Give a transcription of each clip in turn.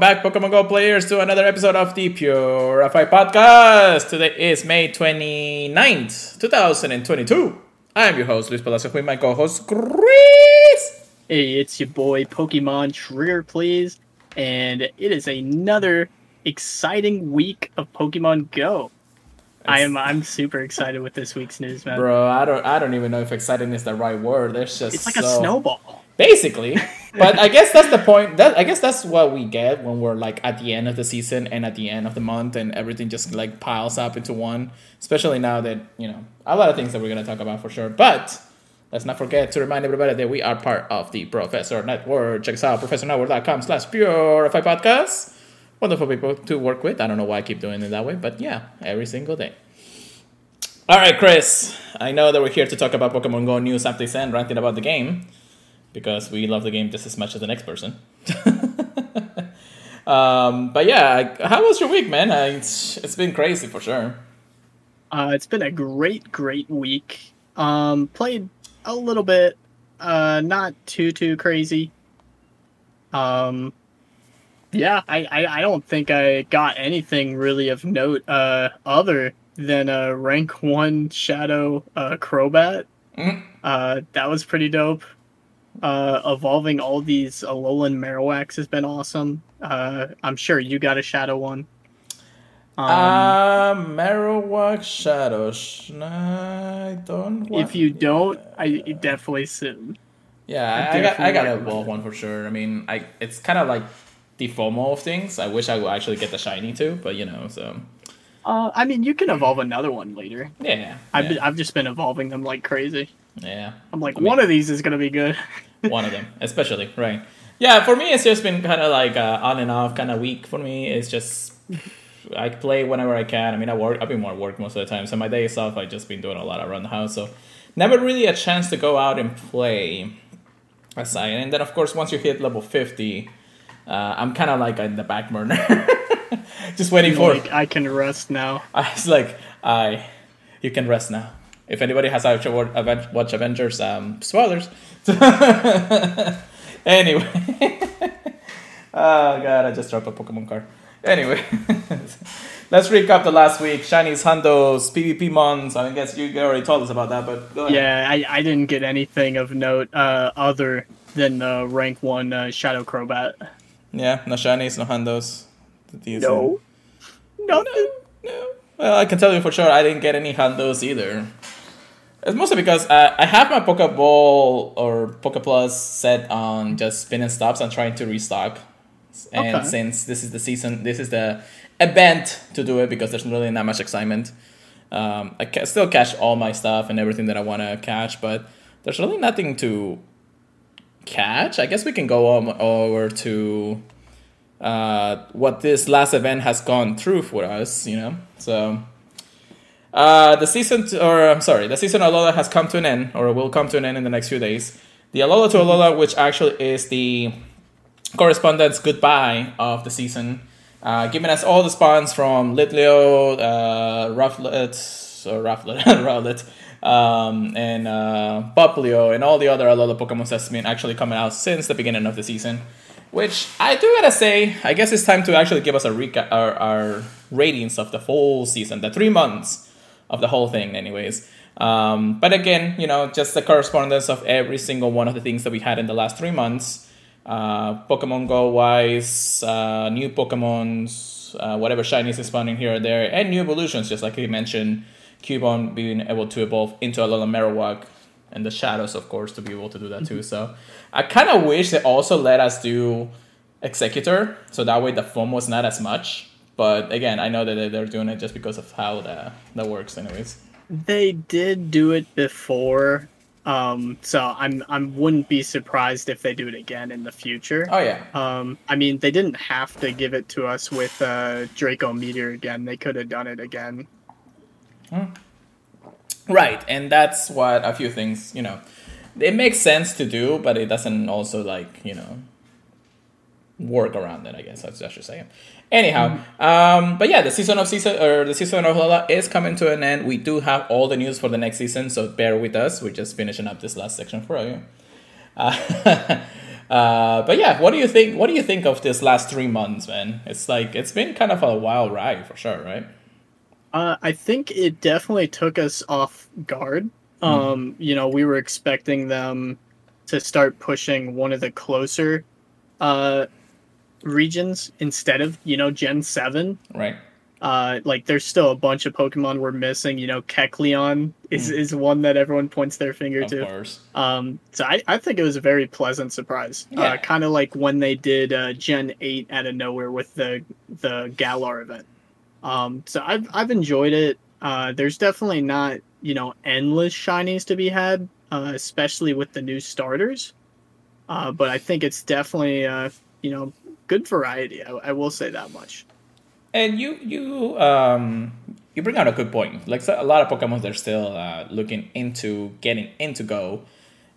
welcome back, Pokemon Go players, to another episode of the Purify Podcast. Today is May 29th, 2022. I'm your host, Luis Palacio, with my co host, Chris. Hey, it's your boy Pokemon Trigger, please. And it is another exciting week of Pokemon Go. I am I'm super excited with this week's news, man. Bro, I don't I don't even know if exciting is the right word. There's just It's like so- a snowball. Basically. But i guess that's the point that i guess that's what we get when we're like at the end of the season and at the end of the month and everything just like piles up into one. Especially now that you know a lot of things that we're going to talk about for sure. But let's not forget to remind everybody that we are part of the professor network. Check us out professornetwork.com slash purify podcast. Wonderful people to work with. I don't know why i keep doing it that way but yeah every single day. All right chris. I know that we're here to talk about pokemon go news updates and ranting about the game because we love the game just as much as the next person. um, but yeah, how was your week, man? I, it's, it's been crazy for sure. Uh, it's been a great, great week. Um, played a little bit, uh, not too too crazy. Um, yeah, I, I I don't think I got anything really of note, uh, other than a rank one shadow uh Crobat. Mhm. Uh, that was pretty dope. Uh, evolving all these Alolan Marowaks has been awesome. Uh, I'm sure you got a shadow one. Um, Uh, Marowak Shadows. I don't. if you don't, I definitely soon. Yeah, I I, got I got a evolve one for sure. I mean, I it's kind of like the FOMO of things. I wish I would actually get the shiny too, but you know, so Uh, I mean, you can evolve another one later. yeah, I've, yeah, been, I've just been evolving them like crazy. Yeah. I'm like, I mean- one of these is gonna be good. one of them especially right yeah for me it's just been kind of like uh, on and off kind of week for me it's just i play whenever i can i mean i work i've been more work most of the time so my days off i've just been doing a lot around the house so never really a chance to go out and play aside and then of course once you hit level 50 uh, i'm kind of like in the back burner just waiting for like, I can rest now. I was like, I, you can rest now. If anybody has actually watched Avengers, um, spoilers. anyway, oh god, I just dropped a Pokemon card. Anyway, let's recap the last week. Shinies, Hundos, PvP mons. I guess you already told us about that, but go ahead. Yeah, I, I didn't get anything of note uh, other than uh, rank one uh, Shadow Crobat. yeah, no Shinies, no Hundos. These- No, nothing. No. Well, I can tell you for sure I didn't get any Hundos either. It's mostly because uh, I have my Pokeball or Pokeplus set on just spin and stops. I'm trying to restock. And Okay. since this is the season, this is the event to do it because there's really not much excitement. Um, I ca- still catch all my stuff and everything that I want to catch, but there's really nothing to catch. I guess we can go on over to uh, what this last event has gone through for us, you know. So uh, the season, or I'm sorry, the season Alola has come to an end, or will come to an end in the next few days. The Alola to Alola, which actually is the correspondence goodbye of the season, uh, giving us all the spawns from Litleo, uh, Rufflet, or Rufflet, um, and uh, Popplio, and all the other Alola Pokemon that's been actually coming out since the beginning of the season. Which I do gotta say, I guess it's time to actually give us a recap, our, our ratings of the full season, the three months of the whole thing, anyways. Um, but again, you know, just the correspondence of every single one of the things that we had in the last three months. Uh, Pokemon Go wise, uh, new Pokemons, uh, whatever shinies is spawning here or there, and new evolutions, just like he mentioned, Cubone being able to evolve into a Alola Marowak, and the Shadows, of course, to be able to do that too. So I kind of wish they also let us do Exeggutor, so that way the foam was not as much. But again, I know that they- they're doing it just because of how the, that works, anyways. They did do it before, um, so I'm I wouldn't be surprised if they do it again in the future. Oh yeah, Um, I mean, they didn't have to give it to us with uh, Draco Meteor again. They could have done it again. right, and that's what a few things you know. It makes sense to do, but it doesn't also like you know work around it. I guess that's I should say. Anyhow, um, but yeah, the season of season or the season of Lola is coming to an end. We do have all the news for the next season, so bear with us. We're just finishing up this last section for you. Uh, Uh, but yeah, what do you think? What do you think of this last three months, man? It's like it's been kind of a wild ride for sure, right? Uh, I think it definitely took us off guard. Mm. Um, you know, we were expecting them to start pushing one of the closer uh, regions instead of you know Gen Seven. Right. Uh, like there's still a bunch of Pokemon we're missing. You know, Kecleon is, mm. is one that everyone points their finger of to. Course. Um, so I, I think it was a very pleasant surprise. Uh, yeah. Uh, kind of like when they did uh, Gen Eight out of nowhere with the the Galar event. Um, so I've I've enjoyed it. Uh, there's definitely not you know endless shinies to be had, uh, especially with the new starters. Uh, but I think it's definitely uh, you know good variety. I, I will say that much. And you you um you bring out a good point. Like a lot of Pokemon, they're still uh, looking into getting into Go.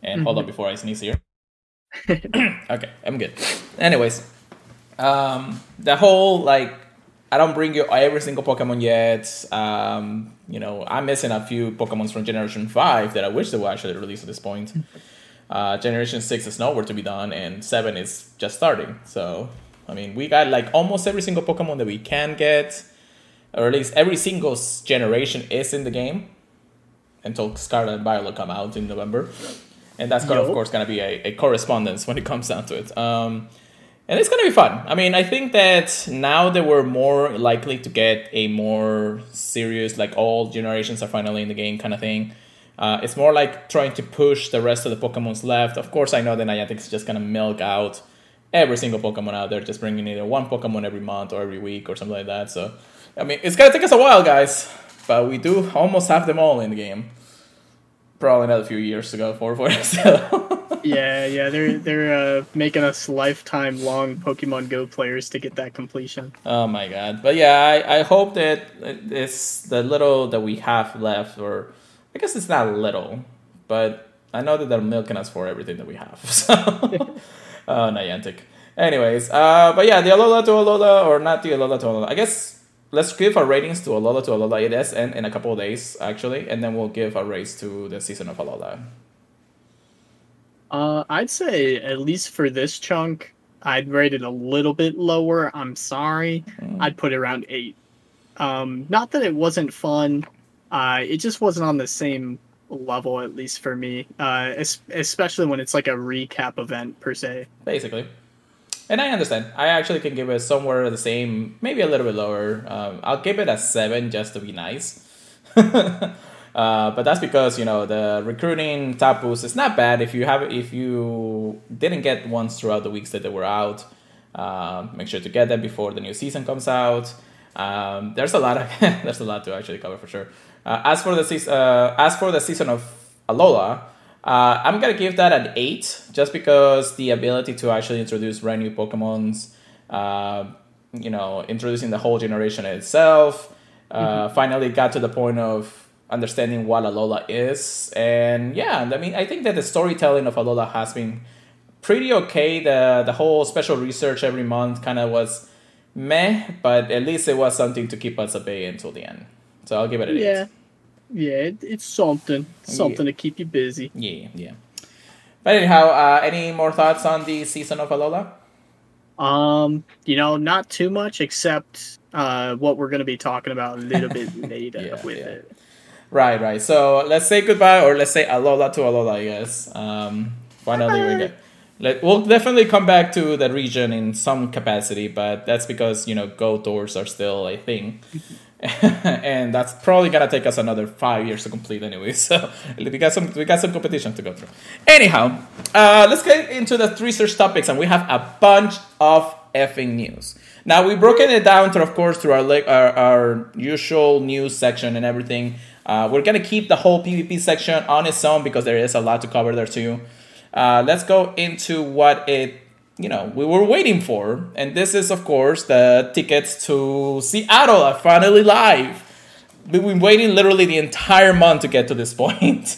And mm-hmm. hold on before I sneeze here. okay, I'm good. Anyways, um, the whole like I don't bring you every single Pokemon yet. Um, you know, I'm missing a few Pokemons from Generation Five that I wish they were actually released at this point. Uh, Generation Six is nowhere to be done, and Seven is just starting. So I mean, we got like almost every single Pokemon that we can get, or at least every single generation is in the game until Scarlet and Violet come out in November. And that's gonna, of course, gonna be a, a, correspondence when it comes down to it. Um, and it's gonna be fun. I mean, I think that now that we're more likely to get a more serious, like all generations are finally in the game kind of thing. Uh, it's more like trying to push the rest of the Pokemon's left. Of course, I know that Niantic is just gonna milk out every single Pokemon out there, just bringing either one Pokemon every month or every week or something like that. So, I mean, it's gonna take us a while, guys, but we do almost have them all in the game. Probably another few years to go for for us. yeah, yeah, they're they're uh, making us lifetime long Pokemon Go players to get that completion. Oh my god! But yeah, I, I hope that it's the little that we have left, or I guess it's not little, but I know that they're milking us for everything that we have. So uh, Niantic. Anyways, uh, but yeah, the Alola to Alola, or not the Alola to Alola. I guess let's give our ratings to Alola to Alola. It is in, in a couple of days, actually, and then we'll give our rates to the season of Alola. Uh, I'd say at least for this chunk, I'd rate it a little bit lower. I'm sorry. Mm. I'd put it around eight. Um, not that it wasn't fun. Uh, it just wasn't on the same level, at least for me, uh, especially when it's like a recap event per se. Basically. And I understand. I actually can give it somewhere the same, maybe a little bit lower. Um, I'll give it a seven just to be nice. uh, but that's because you know the recruiting top boost is not bad if you have if you didn't get ones throughout the weeks that they were out. Uh, make sure to get them before the new season comes out. Um, there's a lot of there's a lot to actually cover for sure. Uh, as for the season, uh, as for the season of Alola, uh, I'm gonna give that an eight, just because the ability to actually introduce brand new Pokemon's, uh, you know, introducing the whole generation itself, uh, mm-hmm. finally got to the point of understanding what Alola is, and yeah, I mean, I think that the storytelling of Alola has been pretty okay. The the whole special research every month kind of was meh, but at least it was something to keep us at bay until the end. So I'll give it an yeah. eight. Yeah, it, it's something. Something yeah. to keep you busy. Yeah, yeah. But anyhow, uh, any more thoughts on the season of Alola? Um, you know, not too much, except uh, what we're going to be talking about a little bit later yeah, with it. Right, right. So let's say goodbye, or let's say Alola to Alola, I guess. Um, finally, we get. Let, we'll definitely come back to the region in some capacity, but that's because you know go tours are still a thing. and that's probably gonna take us another five years to complete anyway. So we got some we got some competition to go through. Anyhow, uh, let's get into the research topics, and we have a bunch of effing news. Now we've broken it down to, of course, through our our, our usual news section and everything. Uh, we're gonna keep the whole PvP section on its own because there is a lot to cover there too. Uh, let's go into what it you know, we were waiting for. And this is, of course, the tickets to Seattle are finally live. We've been waiting literally the entire month to get to this point.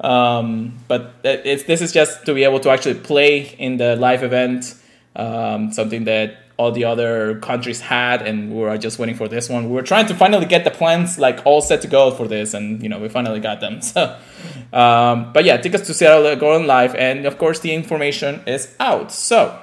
Um, but this is just to be able to actually play in the live event, um, something that all the other countries had, and we were just waiting for this one. We were trying to finally get the plans like all set to go for this, and you know we finally got them. So, um, but yeah, tickets to Seattle are going live, and of course the information is out. So.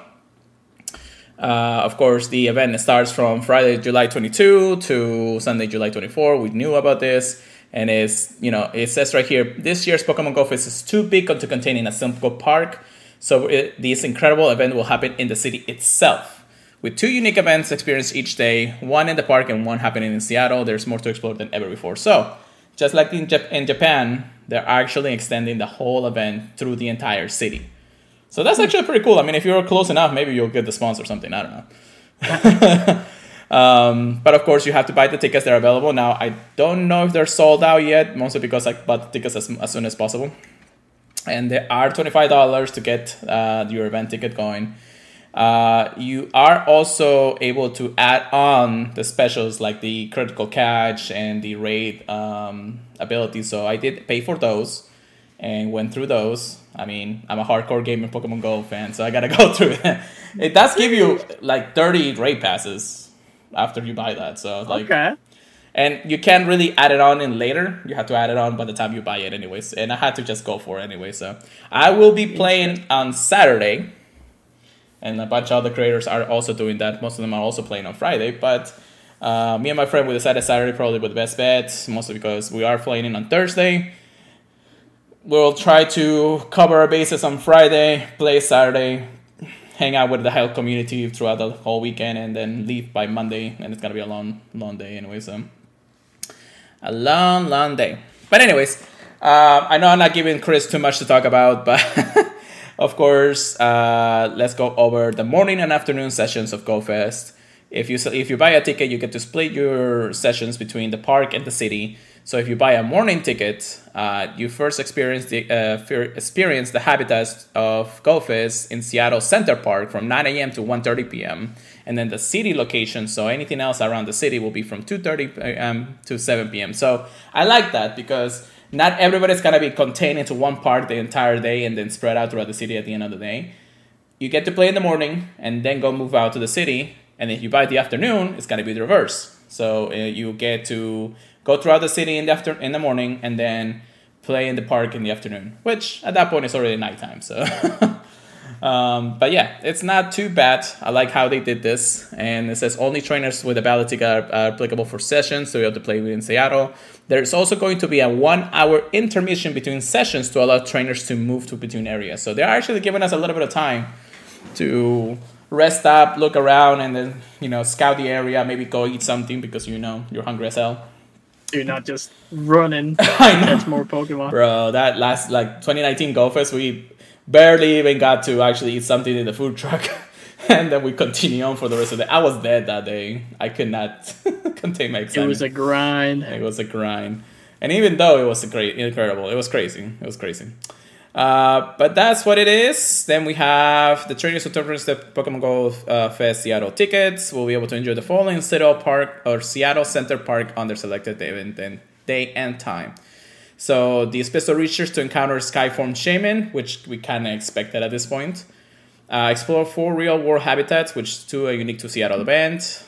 Uh, of course, the event starts from Friday, July 22 to Sunday, July 24. We knew about this, and it's you know it says right here this year's Pokemon Go Fest is too big to contain in a simple park so it, this incredible event will happen in the city itself. With two unique events experienced each day, one in the park and one happening in Seattle, there's more to explore than ever before. So, just like in, Jap- in Japan, they're actually extending the whole event through the entire city. So that's actually pretty cool. I mean, if you're close enough, maybe you'll get the sponsor or something. I don't know. um, but of course, you have to buy the tickets. They're available now. I don't know if they're sold out yet, mostly because I bought the tickets as, as soon as possible and they are $25 to get uh, your event ticket going. Uh, you are also able to add on the specials like the critical catch and the raid um, ability. So I did pay for those and went through those. I mean, I'm a hardcore gamer Pokemon Go fan, so I gotta go through it. it does give you like 30 raid passes after you buy that. So like, okay and you can't really add it on in later. You have to add it on by the time you buy it, anyways. And I had to just go for it anyway. So I will be playing on Saturday, and a bunch of other creators are also doing that. Most of them are also playing on Friday, but. Uh, me and my friend we decided Saturday probably with the best bet, mostly because we are playing on Thursday. We'll try to cover our bases on Friday, play Saturday, hang out with the health community throughout the whole weekend, and then leave by Monday. And it's gonna be a long, long day anyway. So a long, long day. But anyways, uh, I know I'm not giving Chris too much to talk about, but of course, uh, let's go over the morning and afternoon sessions of GoFest. If you if you buy a ticket, you get to split your sessions between the park and the city. So if you buy a morning ticket, uh, you first experience the uh, experience the habitats of GoFest in Seattle Center Park from 9 a.m. to 1:30 p.m and then the city location so anything else around the city will be from 2.30 a.m to 7 p.m so i like that because not everybody's to be contained into one park the entire day and then spread out throughout the city at the end of the day you get to play in the morning and then go move out to the city and if you buy the afternoon it's to be the reverse so uh, you get to go throughout the city in the after in the morning and then play in the park in the afternoon which at that point is already nighttime so Um, but yeah, it's not too bad. I like how they did this. And it says only trainers with a ticket are, are applicable for sessions, so you have to play within Seattle. There's also going to be a one hour intermission between sessions to allow trainers to move to between areas. So they're actually giving us a little bit of time to rest up, look around, and then, you know, scout the area, maybe go eat something because you know you're hungry as hell. You're not just running to catch more Pokemon. Bro, that last like 2019 Go Fest, we barely even got to actually eat something in the food truck. and then we continue on for the rest of the day. I was dead that day. I could not contain my excitement. It was a grind. It was a grind. And even though it was a great, incredible, it was crazy. It was crazy. Uh, but that's what it is. Then we have the trainers who purchase the Pokemon Go uh, Fest Seattle tickets. We'll be able to enjoy the following Seattle Park or Seattle Center Park on their selected day and, day and time. So the special research to encounter Skyform Shaymin, which we kind of expected at this point. Uh, explore four real world habitats, which two are unique to Seattle event.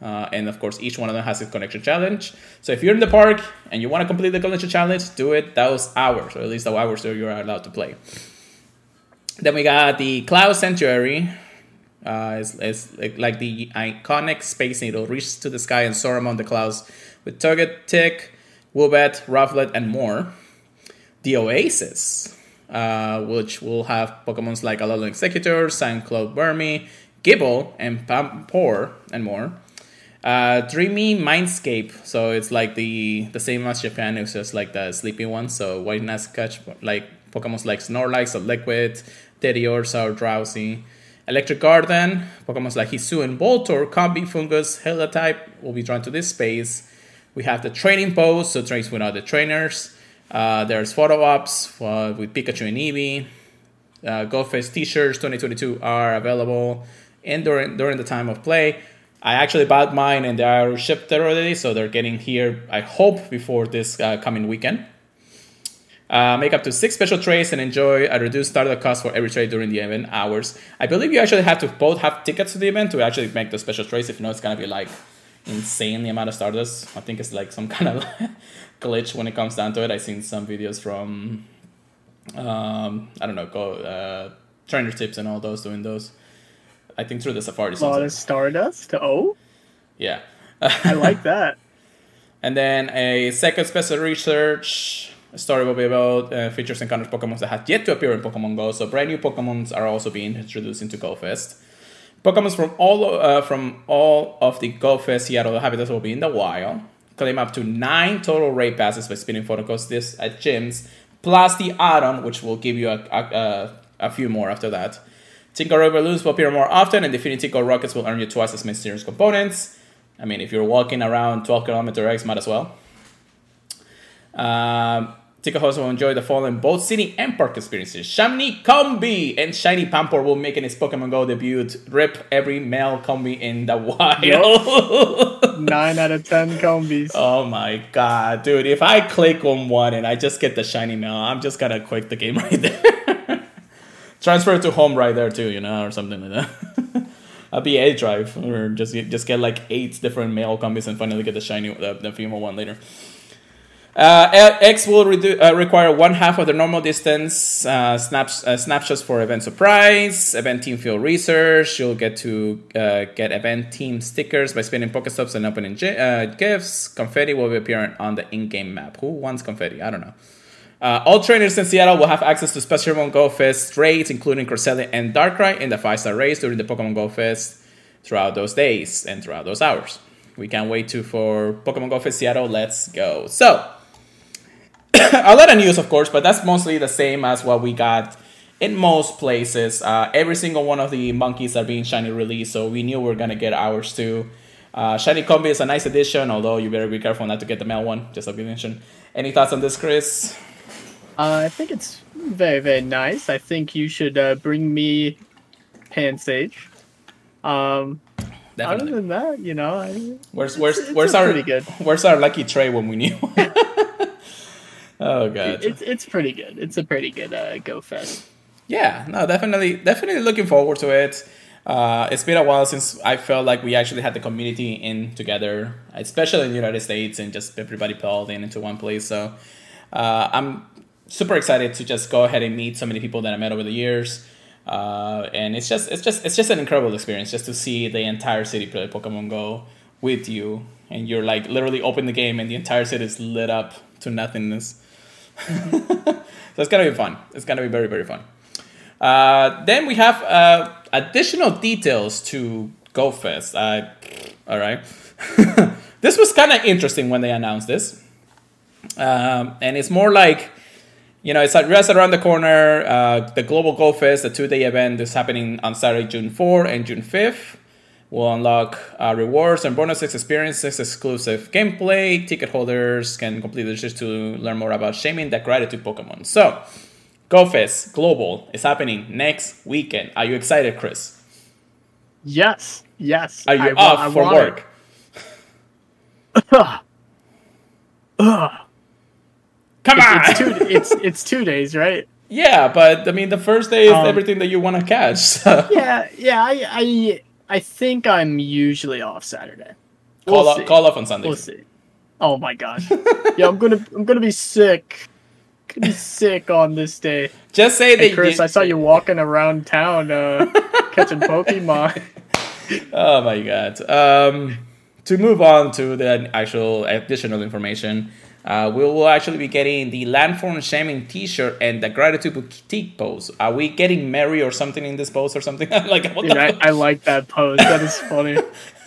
Uh, and of course, each one of them has a connection challenge. So if you're in the park and you want to complete the connection challenge, do it those hours, or at least the hours that you're allowed to play. Then we got the Cloud Sanctuary. Uh, it's, it's like the iconic Space Needle reaches to the sky and soar among the clouds with Target, Tick, Woobat, Rufflet, and more. The Oasis, uh, which will have Pokemons like Alolan Exeggutor, Sandcloud Burmy, Gible, and Panpour, and more. Uh, Dreamy Mindscape, so it's like the the same as Japan, it's just like the sleepy one. So why not catch like Pokemons like Snorlax or Liquid, Teddiursa or Drowzee. Electric Garden, Pokemons like Hisuian Voltorb, Combee Foongus, type will be drawn to this space. We have the training post, so trains with other trainers. Uh, there's photo ops uh, with Pikachu and Eevee. Uh, GoFest t-shirts 2022 are available and during during the time of play. I actually bought mine and they are shipped already, so they're getting here. I hope before this uh, coming weekend. Uh, make up to six special trades and enjoy a reduced startup cost for every trade during the event hours. I believe you actually have to both have tickets to the event to actually make the special trades. If not, it's gonna be like insane the amount of stardust. I think it's like some kind of glitch when it comes down to it. I've seen some videos from um, I don't know, go uh, trainer tips and all those doing those. I think through the Safari. A lot of Stardust. Oh, yeah. I like that. And then a second special research story will be about uh, features and encounters Pokemon that have yet to appear in Pokemon Go. So brand new Pokemons are also being introduced into Go Fest. Pokemon from all uh, from all of the Go Fest Seattle habitats will be in the wild. Claim up to nine total raid passes by spinning photocodes this at gyms, plus the add-on, which will give you a, a, a, few more after that. Tinker Revolutes will appear more often, and defeating Tinker Rockets will earn you twice as many serious components. I mean, if you're walking around 12 kilometer X, might as well. Um, Tinker hosts will enjoy the following both city and park experiences. Shiny Combee and Shiny Panpour will make its Pokemon Go debut. Rip every male Combee in the wild. Nine out of ten combees. Oh my god, dude! If I click on one and I just get the shiny male, I'm just gonna quit the game right there. Transfer to home right there too, you know, or something like that. I'll be A drive or just just get like eight different male combees and finally get the shiny the, the female one later. Uh, X will redu- uh, require one half of the normal distance uh, snaps, uh, snapshots for event surprise, event team field research. You'll get to uh, get event team stickers by spinning Pokestops and opening uh, gifts. Confetti will be appearing on the in-game map. Who wants confetti? I don't know. all trainers in Seattle will have access to Special Pokemon Go Fest raids, including Cresselia and Darkrai in the five-star race during the Pokemon Go Fest throughout those days and throughout those hours. We can't wait to for Pokemon Go Fest Seattle. Let's go. So a lot of news, of course, but that's mostly the same as what we got in most places. Uh, every single one of the monkeys are being shiny released, so we knew we are gonna get ours too. Uh, shiny Combee is a nice addition, although you better be careful not to get the male one. Just like you mentioned. Any thoughts on this, Chris? Uh, I think it's very very nice. I think you should uh, bring me Pansage. Um, Definitely. other than that, you know, I, where's where's it's, it's where's our where's our lucky tray when we knew? Oh god, it's it's pretty good. It's a pretty good uh, go fest. Yeah, no, definitely, definitely looking forward to it. Uh, it's been a while since I felt like we actually had the community in together, especially in the United States, and just everybody pulled in into one place. So uh, I'm super excited to just go ahead and meet so many people that I met over the years. Uh, and it's just it's just it's just an incredible experience just to see the entire city play Pokemon Go with you, and you're like literally open the game and the entire city is lit up to nothingness. so it's gonna be fun. It's gonna be very very fun. Uh, then we have uh, additional details to GoFest. Uh, all right, this was kind of interesting when they announced this, um, and it's more like you know, it's just around the corner. Uh, the Global Go Fest, the two day event, is happening on Saturday, June 4 and June 5th will unlock uh, rewards and bonuses, experiences, exclusive gameplay. Ticket holders can complete the just to learn more about Shaymin the gratitude Pokemon. So, GoFest Global is happening next weekend. Are you excited, Chris? Yes, yes. Are you I, off I, for work? Ugh. Ugh. Come on! It's, it's, two. It's it's two days, right? Yeah, but I mean, the first day is um, everything that you want to catch. So. Yeah, yeah. I, I I think I'm usually off Saturday. We'll call, off, call off on Sunday. We'll see. Oh my gosh. yeah, I'm gonna I'm gonna be sick. Gonna be sick on this day. Just say hey, that. Chris, I saw you walking around town uh, catching Pokemon. oh my god. Um, to move on to the actual additional information, uh, we will actually be getting the Landform Shaymin T-shirt and the Gratitude Boutique pose. Are we getting Mary or something in this pose or something? like, Dude, I, I, like that pose. That is funny.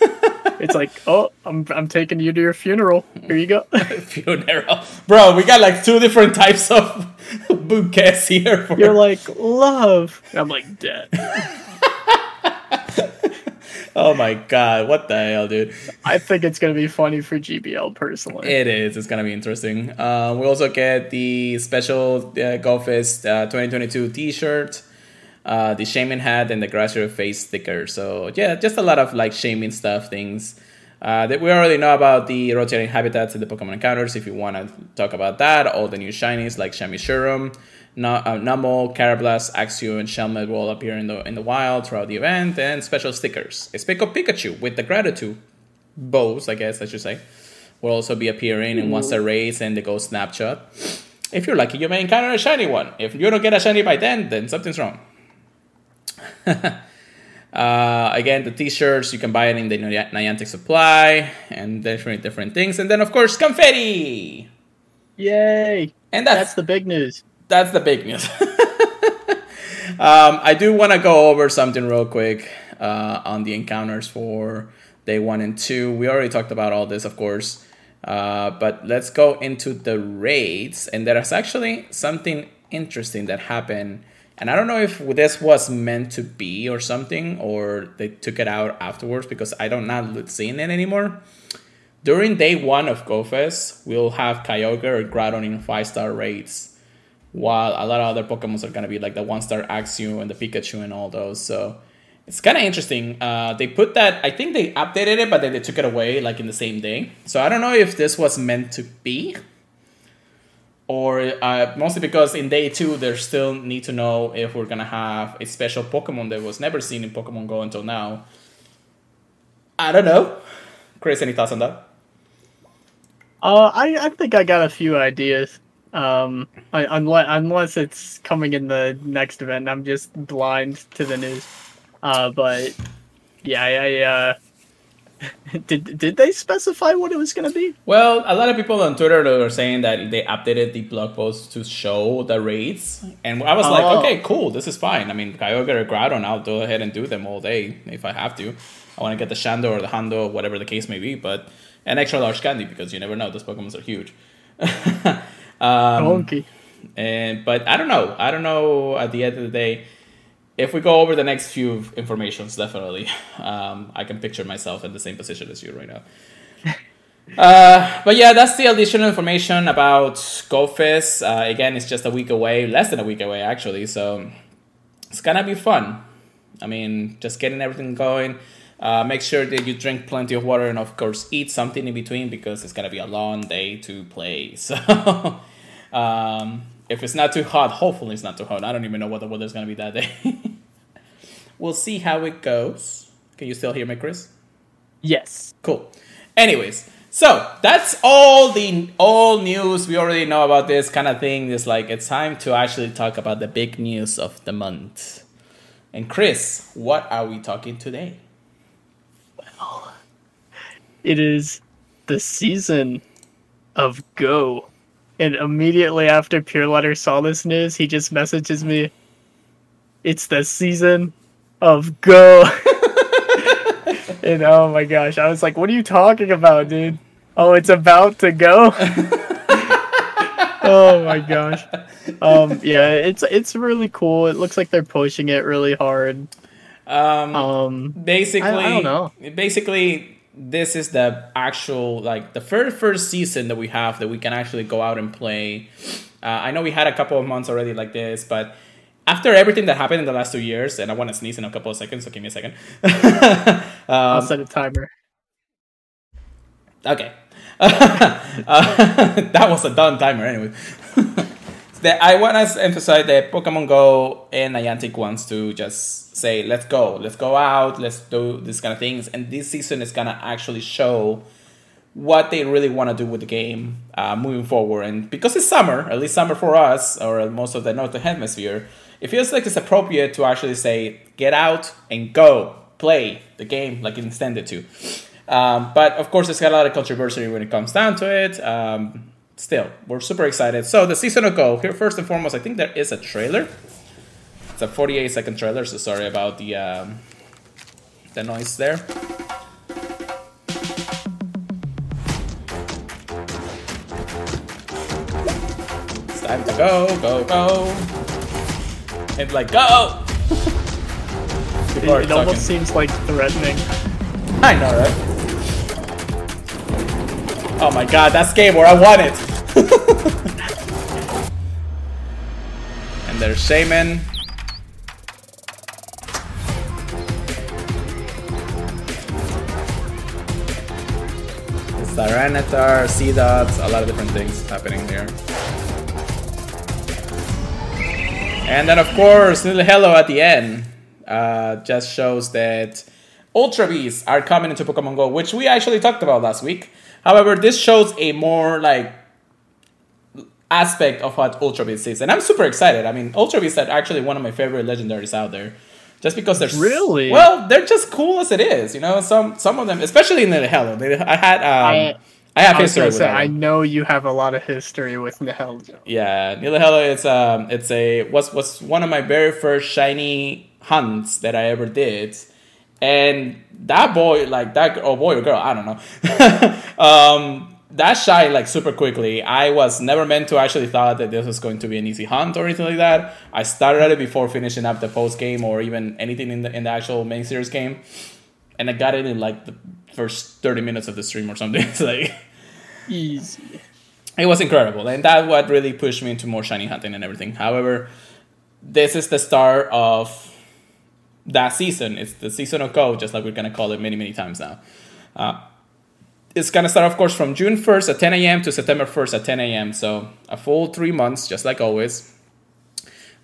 it's like, oh, I'm I'm taking you to your funeral. Here you go. funeral, bro. We got like two different types of bouquets here. For... You're like love. I'm like dead oh my god, what the hell, dude? I think it's gonna be funny for GBL personally. It is. It's gonna be interesting. Uh, we also get the special uh, uh, 2022 T-shirt, uh, the Shaymin hat, and the Grassroots face sticker. So yeah, just a lot of like Shaymin stuff things. Uh, that we already know about the rotating habitats in the Pokemon encounters. If you want to talk about that, all the new shinies like Shammy Na- uh, Axew, and Shelmet will appear in the in the wild throughout the event, and special stickers. A Speck of Pikachu with the gratitude bows, I guess I should say, will also be appearing in once the race and the Ghost Snapshot. If you're lucky, you may encounter a shiny one. If you don't get a shiny by then, then something's wrong. Uh, again, the t-shirts you can buy it in the Niantic supply and different different things, and then of course confetti. Yay! And that's, that's the big news. That's the big news. um, I do want to go over something real quick uh, on the encounters for day one and two. We already talked about all this, of course, uh, but let's go into the raids. And there is actually something interesting that happened and I don't know if this was meant to be or something, or they took it out afterwards because I don't not seeing it anymore. During day one of GoFest, we'll have Kyogre or Groudon in five star rates, while a lot of other Pokemon are gonna be like the one star Axew and the Pikachu and all those. So it's kind of interesting. Uh, they put that. I think they updated it, but then they took it away like in the same day. So I don't know if this was meant to be or uh, mostly because in day two they still need to know if we're gonna have a special Pokemon that was never seen in Pokemon Go until now. I don't know. Chris, any thoughts on that? Uh, I, I think I got a few ideas. Um, I, unless unless it's coming in the next event, I'm just blind to the news. Uh, but yeah, I, I uh, did did they specify what it was going to be? Well, a lot of people on Twitter were saying that they updated the blog post to show the raids, and I was oh. like, okay, cool, this is fine. I mean, Kyogre or Groudon, I'll go ahead and do them all day if I have to. I want to get the Shando or the Hondo, whatever the case may be, but an extra large candy because you never know; those Pokemons are huge. um, okay. And but I don't know. I don't know. At the end of the day if we go over the next few informations, definitely, um, I can picture myself in the same position as you right now. Uh, but yeah, that's the additional information about GoFest. Uh, again, it's just a week away, less than a week away actually, so it's gonna be fun. I mean, just getting everything going. Uh, make sure that you drink plenty of water and, of course, eat something in between because it's gonna be a long day to play. So, um, if it's not too hot, hopefully it's not too hot. I don't even know what the weather's gonna be that day. we'll see how it goes. Can you still hear me, Chris? Yes. Cool. Anyways, so that's all the all news we already know about this kind of thing. It's like it's time to actually talk about the big news of the month. And Chris, what are we talking today? Well, it is the season of Go. And immediately after Pure Letter saw this news, he just messages me, It's the season of Go. and oh my gosh, I was like, What are you talking about, dude? Oh, it's about to go. oh my gosh. Um, yeah, it's it's really cool. It looks like they're pushing it really hard. Um, um basically, I, I don't know. Basically, this is the actual like the first first season that we have that we can actually go out and play. Uh, I know we had a couple of months already like this, but after everything that happened in the last two years, and I want to sneeze in a couple of seconds, so give me a second. um, I'll set a timer. Okay. uh, that was a done timer anyway. I want to emphasize that Pokemon Go and Niantic wants to just say, let's go, let's go out, let's do this kind of things. And this season is gonna actually show what they really want to do with the game uh, moving forward. And because it's summer, at least summer for us, or most of the northern hemisphere, it feels like it's appropriate to actually say, get out and go play the game like it's intended to. Um, but of course, it's got a lot of controversy when it comes down to it. Um, still, we're super excited. So the season of Go here, first and foremost, I think there is a trailer. It's a 48 second trailer, so sorry about the um, the noise there. It's time to go, go, go. And like go. it, it almost seems like threatening. I know, right? Oh my god, that's game where I want it. There's Shaymin. Tyranitar, Seedots, a lot of different things happening there. And then, of course, little hello at the end uh, just shows that Ultra Beasts are coming into Pokemon Go, which we actually talked about last week. However, this shows a more like aspect of what Ultra Beast is, and I'm super excited. I mean, Ultra Beast are actually one of my favorite legendaries out there, just because they're Really? well, they're just cool as it is. You know, some some of them, especially in the Hello, they, I had um, I, have I history with say, that. I know you have a lot of history with Nihilego. Yeah, Nihilego is um it's a was was one of my very first shiny hunts that I ever did. And that boy, like that oh boy or girl, I don't know. um that shy like super quickly. I was never meant to actually thought that this was going to be an easy hunt or anything like that. I started at it before finishing up the post game or even anything in the in the actual main series game. And I got it in like the first 30 minutes of the stream or something. It's like Easy. it was incredible and that what really pushed me into more shiny hunting and everything however this is the start of that season it's the season of go just like we're gonna call it many many times now uh, it's gonna start of course from june 1st at 10 a.m to september 1st at 10 a.m so a full three months just like always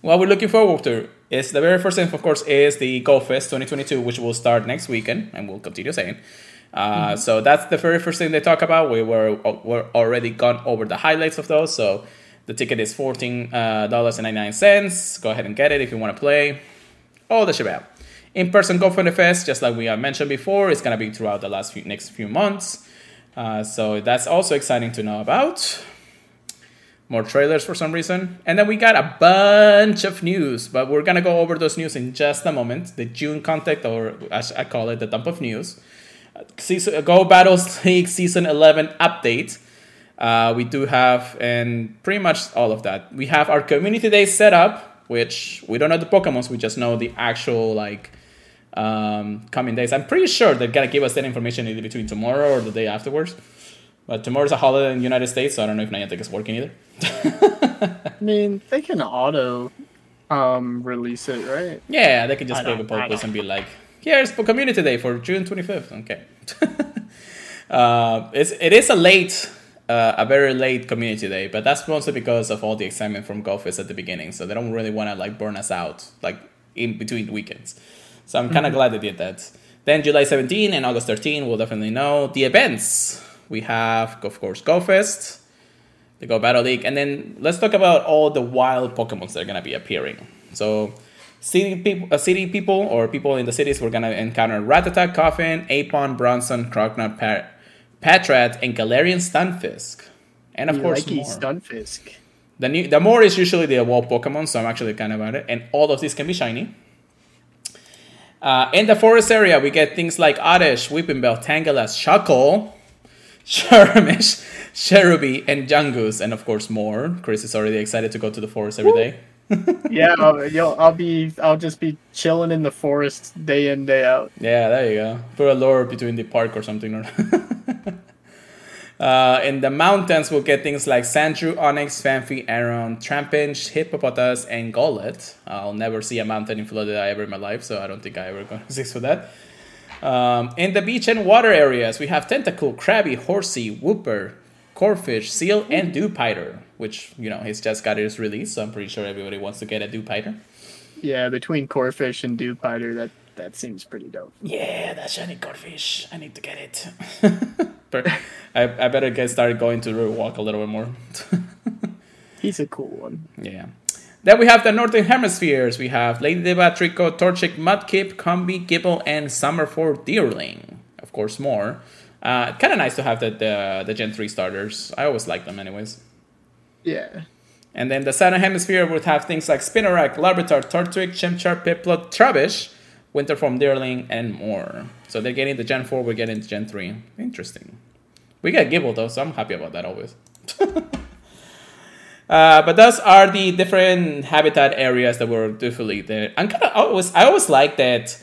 what we're looking forward to is the very first thing of course is the go fest 2022 which will start next weekend and we'll continue saying uh, So that's the very first thing they talk about. We were we're already gone over the highlights of those. So the ticket is fourteen uh, dollars and ninety nine. Go ahead and get it if you want to play. All the shabab. In person Go Fest, just like we have mentioned before, it's gonna be throughout the last few next few months. Uh, so that's also exciting to know about. More trailers for some reason. And then we got a bunch of news, but we're gonna go over those news in just a moment. The June contact, or as I call it, the dump of news season Go Battles League Season 11 update. Uh, we do have, and pretty much all of that. We have our community day set up, which we don't know the Pokemons, we just know the actual like um, coming days. I'm pretty sure they're gonna give us that information either between tomorrow or the day afterwards. But tomorrow's a holiday in the United States, so I don't know if Niantic is working either. I mean, they can auto um release it, right? Yeah, they can just I a don't- with I Pokemon don't- and be like, here's for Community Day for June 25th. Okay. uh, it's, it is a late, uh, a very late Community Day, but that's mostly because of all the excitement from GoFest at the beginning. So they don't really want to like burn us out like in between weekends. So I'm kind of glad they did that. Then July 17 and August 13, we'll definitely know the events. We have, of course, GoFest, the Go Battle League, and then let's talk about all the wild Pokemons that are gonna be appearing. So, city people, uh, city people or people in the cities, we're gonna encounter Rattata, Koffing, Apon, Bronzor, Croagunk, Pat, Patrat, and Galarian Stunfisk, and of You course like more. Stunfisk. The new, the more is usually the evolved Pokemon, so I'm actually kind of about it, and all of these can be shiny. Uh, in the forest area, we get things like Oddish, Weeping Bell, Tangela, Shuckle, Shroomish, Cherubi, and Jungus, and of course more. Chris is already excited to go to the forest every day. yeah, I'll, I'll be, I'll just be chilling in the forest day in day out. Yeah, there you go. Put a lure between the park or something. uh, in the mountains, we'll get things like Sandshrew, Onix, Phanpy, Aron, Trapinch, Hippopotas, and Golett. I'll never see a mountain in Florida ever in my life, so I don't think I ever going to exist for that. Um, in the beach and water areas, we have Tentacool, Krabby, Horsea, Wooper, Corphish, Seel, and Dewpider, which, you know, he's just got his release, so I'm pretty sure everybody wants to get a Dewpider. Yeah, between Corphish and Dewpider, that that seems pretty dope. Yeah, that shiny Corphish. I need to get it. But I, I better get started going to the walk a little bit more. He's a cool one. yeah. Then we have the Northern Hemispheres. We have Lady Deva, Treecko, Torchic, Mudkip, Combee, Gible, and Summerford Deerling. Of course, more. Uh, kind of nice to have the, the the Gen 3 starters. I always like them, anyways. Yeah. And then the Southern Hemisphere would have things like Spinarak, Larvitar, Turtwig, Chimchar, Piplup, Trubbish, Winterform Deerling, and more. So they're getting the Gen 4, we're getting the Gen 3. Interesting. We get Gible though, so I'm happy about that always. uh, but those are the different habitat areas that were differently there. I'm kind of always I always like that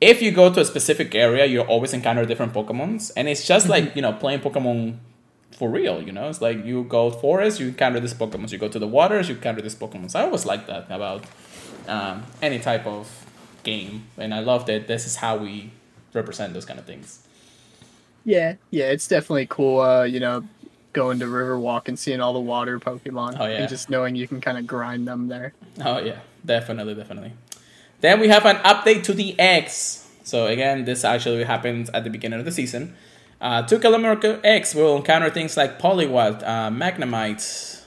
if you go to a specific area, you always encounter different Pokemons, and it's just like you know playing Pokemon for real. You know, it's like you go forest, you encounter this Pokemon. You go to the waters, you encounter this Pokemon. So I always like that about um, any type of game, and I love that this is how we represent those kind of things. Yeah, yeah, it's definitely cool. Uh, you know, going to Riverwalk and seeing all the water Pokemon, Oh, yeah. and just knowing you can kind of grind them there. Oh yeah, definitely, definitely. Then we have an update to the eggs. So again, this actually happens at the beginning of the season. Uh, two kilometer eggs will encounter things like Poliwag, uh, Magnemite,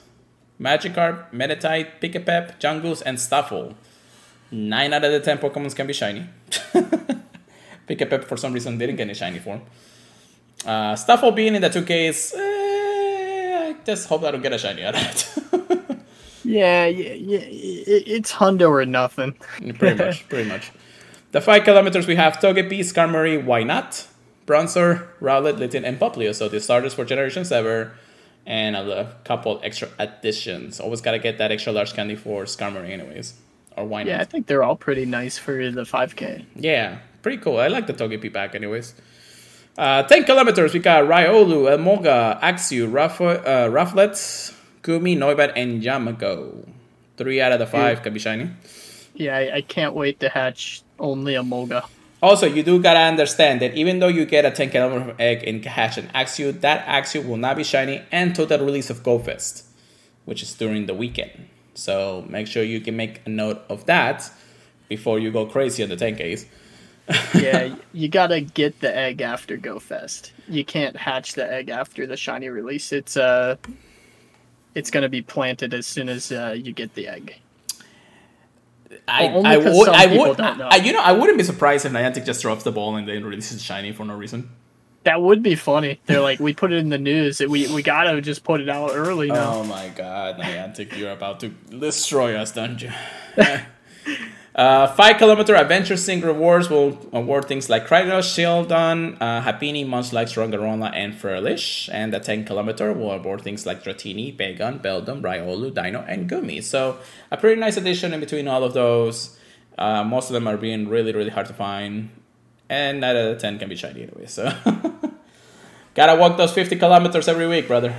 Magikarp, Meditite, Pikipek, Yungoos, and Stufful. Nine out of the ten Pokemons can be shiny. Pikipek for some reason didn't get any shiny form. Uh, Stufful being in the 2Ks, eh, I just hope I don't get a shiny out of it. Yeah, yeah, yeah. It's Hundo or nothing. pretty much, pretty much. The five kilometers we have Togepi, Skarmory, why not? Bronzor, Rowlet, Litten, and Popplio. So the starters for Generation 7 and a couple extra additions. Always gotta get that extra large candy for Skarmory anyways. Or why Yeah, I think they're all pretty nice for the 5K. Yeah, pretty cool. I like the Togepi pack anyways. Uh, 10 kilometers, we got Riolu, Emolga, Axew, Ruff- uh, Rufflet, Goomy, Noibat, and Jangmo-o. Three out of the five can be shiny. Yeah, I, I can't wait to hatch only a Molga. Also, you do gotta understand that even though you get a 10 kilometer egg in hatch and Axew, that Axew will not be shiny until the release of GoFest, which is during the weekend. So make sure you can make a note of that before you go crazy on the 10Ks. Yeah, you gotta get the egg after Go Fest. You can't hatch the egg after the shiny release. It's uh, it's gonna be planted as soon as uh, you get the egg. I, Well, only would, I would. I, you know, I wouldn't be surprised if Niantic just drops the ball and then releases shiny for no reason. That would be funny. They're like, we put it in the news. We we gotta just put it out early now. Oh my god, Niantic, you're about to destroy us, don't you? uh, five kilometer adventure sync rewards will award things like Kragos, Shieldon, uh, Happiny, Munchlax, Rongarona, and Furlish. And the 10 kilometer will award things like Dratini, Bagon, Beldum, Riolu, Deino, and Goomy. So, a pretty nice addition in between all of those. Uh, most of them are being really, really hard to find. And 9 out of 10 can be shiny anyway, so. Gotta walk those 50 kilometers every week, brother.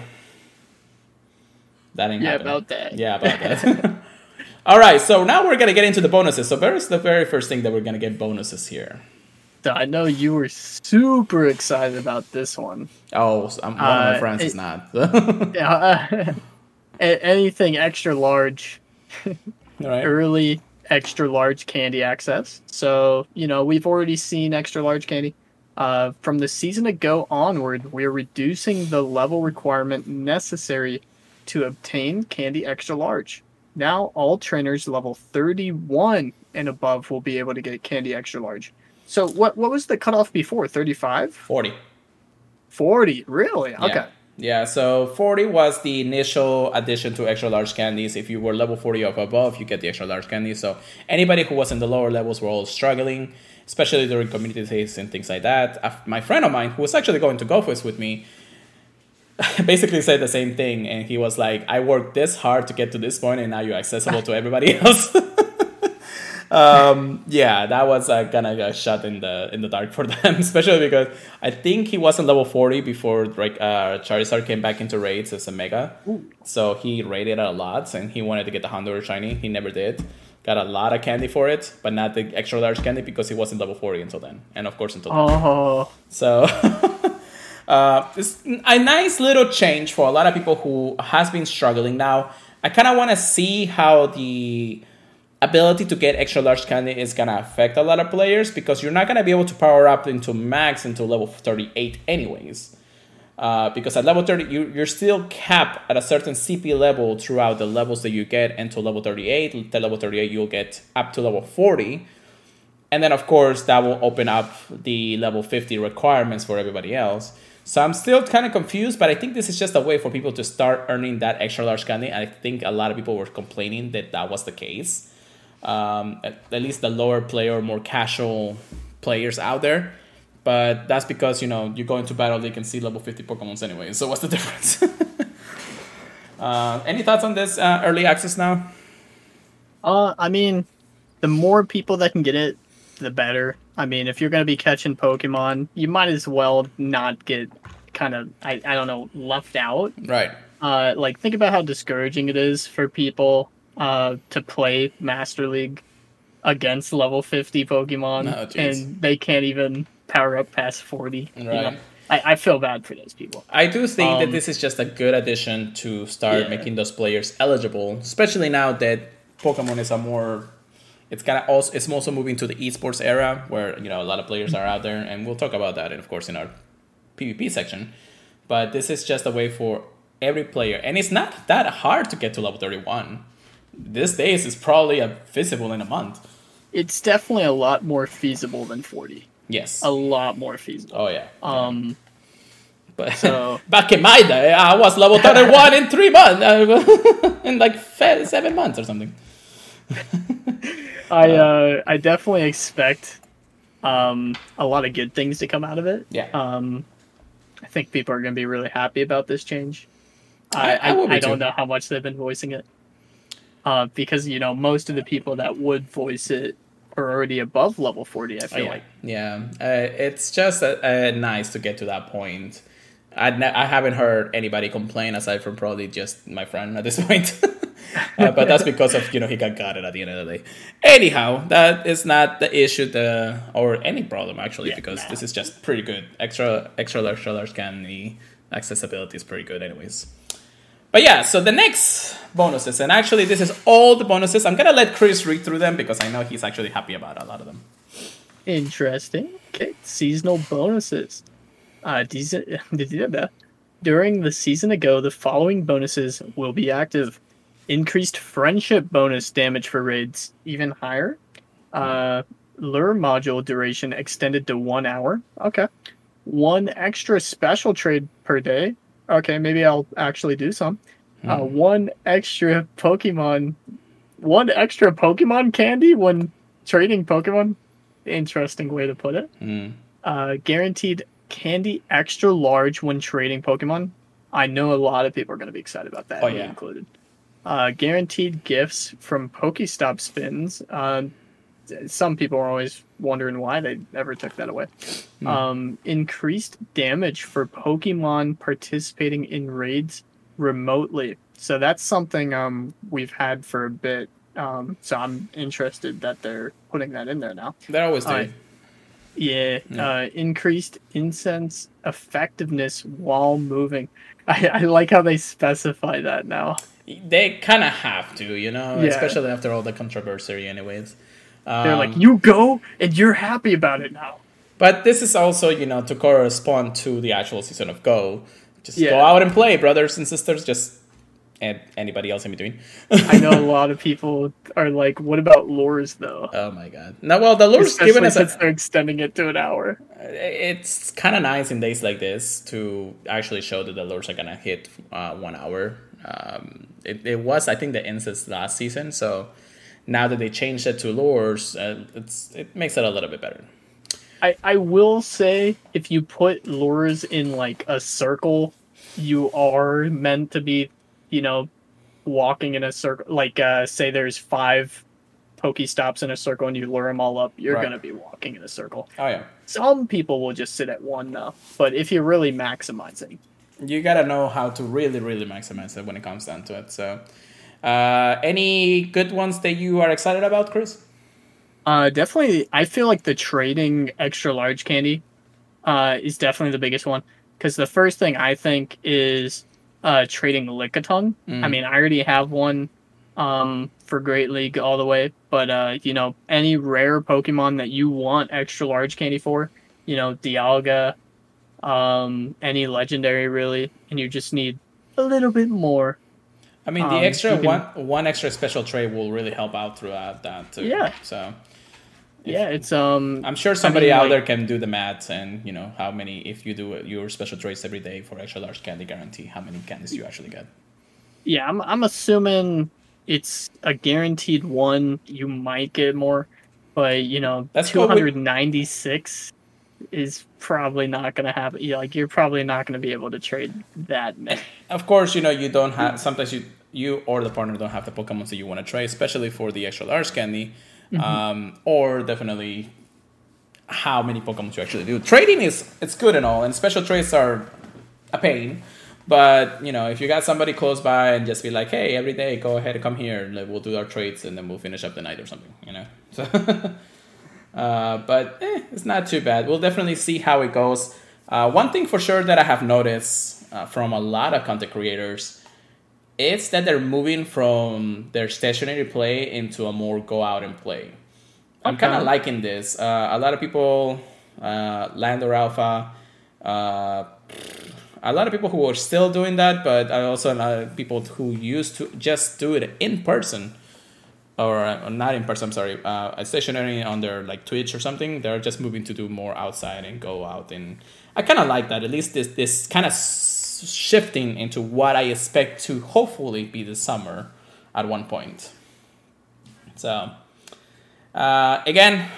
That ain't yeah, happening. about that. Yeah, about that. All right, so now we're gonna get into the bonuses. So where is the very first thing that we're gonna get bonuses here. I know you were super excited about this one. Oh, um, one of my Uh, friends it- is not. Yeah, uh, anything extra large, right. early extra large candy access. So you know we've already seen extra large candy. Uh, from the season to go onward, we're reducing the level requirement necessary to obtain candy extra large. Now all trainers level 31 and above will be able to get candy extra large. So what what was the cutoff before? 35? Forty. 40? Really? Yeah. Okay. Yeah, so 40 was the initial addition to extra large candies. If you were level 40 or above, you get the extra large candies. So anybody who was in the lower levels were all struggling, especially during community days and things like that. My friend of mine, who was actually going to GoFest with me, basically said the same thing. And he was like, I worked this hard to get to this point, and now you're accessible to everybody else. Um, yeah, that was uh, kind of a shot in the in the dark for them, especially because I think he wasn't level forty before like uh, Charizard came back into raids as a mega, so he raided a lot, and he wanted to get the Houndour shiny. He never did. Got a lot of candy for it, but not the extra large candy because he wasn't level forty until then, and of course until then. Oh, So uh, it's a nice little change for a lot of people who has been struggling now. I kind of want to see how the ability to get extra large candy is gonna affect a lot of players because you're not gonna be able to power up into max into level 38 anyways. Uh, because at level 30 you, you're still capped at a certain cp level throughout the levels that you get until level 38 at level 38 you'll get up to level 40 and then, of course, that will open up the level 50 requirements for everybody else. So I'm still kind of confused, but I think this is just a way for people to start earning that extra large candy. I think a lot of people were complaining that that was the case. Um, at, at least the lower player, more casual players out there. But that's because, you know, you go into battle, they can see level 50 Pokemons anyway. So what's the difference? uh, any thoughts on this uh, early access now? Uh, I mean, the more people that can get it, the better. I mean, if you're going to be catching Pokemon, you might as well not get kind of, I, I don't know, left out. Right. Uh, like, think about how discouraging it is for people uh, to play Master League against level 50 Pokemon, Oh, and they can't even power up past 40. you know? Right. I, I feel bad for those people. I do think Um, that this is just a good addition to start Yeah. making those players eligible, especially now that Pokemon is a more. It's kind of also it's also moving to the esports era where you know a lot of players are out there, and we'll talk about that, and of course in our PvP section. But this is just a way for every player, and it's not that hard to get to level thirty one. These days, is probably a visible in a month. It's definitely a lot more feasible than 40. Yes. A lot more feasible. Oh yeah. Um, But So- back in my day, I was level 31 in three months, uh, in like seven months or something. I uh, I definitely expect um, a lot of good things to come out of it. Yeah. Um, I think people are going to be really happy about this change. I- I I will I, be I don't too. know how much they've been voicing it, uh, because you know most of the people that would voice it are already above level forty. I Oh, feel yeah, like. yeah. Uh, it's just uh, nice to get to that point. I ne- I haven't heard anybody complain aside from probably just my friend at this point. uh, but that's because of you know he got gutted at the end of the day. Anyhow, that is not the issue the or any problem actually Yeah, because nah. this is just pretty good. Extra extra large large candy accessibility is pretty good anyways. But yeah, so the next bonuses, and actually this is all the bonuses. I'm gonna let Chris read through them because I know he's actually happy about a lot of them. Interesting. Okay, seasonal bonuses. Uh, during the season ago, the following bonuses will be active: increased friendship bonus damage for raids, even higher. Uh, lure module duration extended to one hour. Okay. One extra special trade per day. Okay, maybe I'll actually do some. Uh, one extra Pokemon, one extra Pokemon candy when trading Pokemon interesting way to put it. Hmm. Uh, guaranteed candy extra large when trading Pokemon. I know a lot of people are going to be excited about that. Oh, yeah. included. Uh, guaranteed gifts from Pokestop spins. Uh, some people are always wondering why they ever took that away. Hmm. Um, increased damage for Pokemon participating in raids remotely. So that's something um, we've had for a bit. Um, so I'm interested that they're putting that in there now. They always do. Alright. Yeah, Yeah. Uh, increased incense effectiveness while moving. I, I like how they specify that now. They kind of have to, you know, Yeah. especially after all the controversy, anyways. They're Um, like, you go and you're happy about it now. But this is also, you know, to correspond to the actual season of Go. Just Yeah. go out and play, brothers and sisters. Just and anybody else in between. I know a lot of people are like, what about lures though? oh my god. No, well, the lure's Especially given us since a, they're extending it to an hour. it's kind of nice in days like this to actually show that the lures are gonna hit uh, one hour. Um, it, it was, I think, the instance last season. So now that they changed it to lures, uh, it's it makes it a little bit better. I, I will say if you put lures in like a circle, you are meant to be, you know, walking in a circle. Like, uh, say there's five Pokestops in a circle and you lure them all up, you're Right. gonna be walking in a circle. Oh yeah. Some people will just sit at one though, but if you're really maximizing, you gotta know how to really really maximize it when it comes down to it so uh, any good ones that you are excited about chris uh, definitely, I feel like the trading extra large candy, uh, is definitely the biggest one because the first thing I think is uh trading Lickitung. Mm. I mean, I already have one um for Great League all the way, but uh, you know, any rare Pokemon that you want extra large candy for, you know, Dialga, um, any legendary really, and you just need a little bit more. I mean the Um, extra can- one one extra special trade will really help out throughout that too Yeah. so Yeah, it's um i'm sure somebody out like- there can do the math and you know how many if you do your special trades every day for extra large candy guarantee how many candies you actually get yeah, I'm I'm assuming it's a guaranteed one. You might get more, but you know, That's two what we- hundred ninety six is probably not gonna happen. Like you're probably not gonna be able to trade that many. of course you know you don't have sometimes you you or the partner don't have the pokemon that you want to trade especially for the extra large candy um, or definitely how many pokemon you actually do. Trading is it's good and all and special trades are a pain but you know if you got somebody close by and just be like hey every day go ahead and come here like, we'll do our trades and then we'll finish up the night or something you know? So uh, but eh, it's not too bad. We'll definitely see how it goes. Uh, one thing for sure that I have noticed uh, from a lot of content creators is that they're moving from their stationary play into a more go out and play. I'm Okay. kind of liking this. Uh, a lot of people, uh, Lander Alpha, uh, a lot of people who are still doing that, but I also know people who used to just do it in person or not in person. I'm sorry, uh, stationary on their like Twitch or something. They're just moving to do more outside and go out, and I kind of like that. At least this this kind of shifting into what I expect to hopefully be the summer at one point. So uh, again,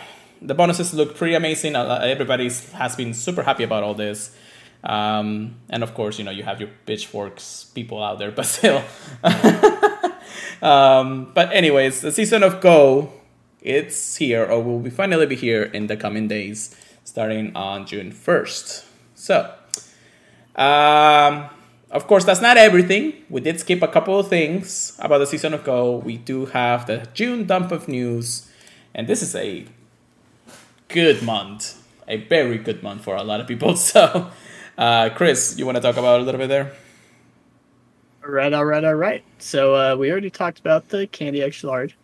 the bonuses look pretty amazing. Everybody has been super happy about all this. Um, and of course, you know, you have your pitchforks people out there, but still. um, but anyways, the season of Go, it's here, or will be finally be here in the coming days, starting on June 1st. So, um, of course, that's not everything. We did skip a couple of things about the season of Go. We do have the June dump of news, and this is a good month, a very good month for a lot of people. So, uh, Chris, you want to talk about a little bit there? All right, all right, all right. So uh, we already talked about the Candy X Large.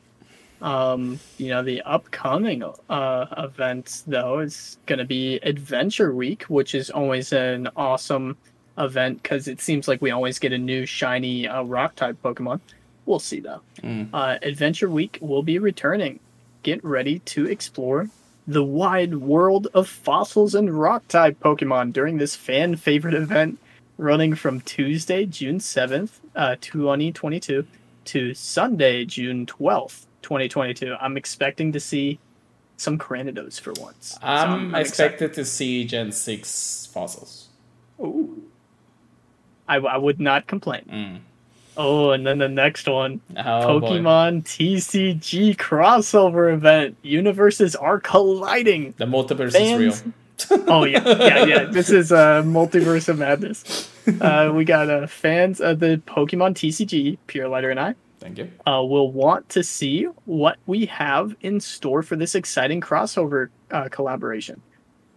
Um, you know, the upcoming uh, event though is going to be Adventure Week, which is always an awesome event because it seems like we always get a new shiny uh, Rock type Pokemon. We'll see though. Mm. Uh, Adventure Week will be returning. Get ready to explore the wide world of fossils and rock type Pokemon during this fan favorite event running from Tuesday, June 7th, uh, 2022 to Sunday, June 12th, 2022. I'm expecting to see some Cranidos for once. So I'm, excited. expected to see Gen 6 fossils. Ooh. I, I would not complain. Mm. Oh, and then the next one Oh, boy. Pokemon TCG crossover event. Universes are colliding. The multiverse Fans- is real. Oh yeah, yeah, yeah. This is a uh, multiverse of madness. Uh, we got uh, fans of the Pokemon TCG, Pure Lighter and I, Thank you. uh, will want to see what we have in store for this exciting crossover uh, collaboration,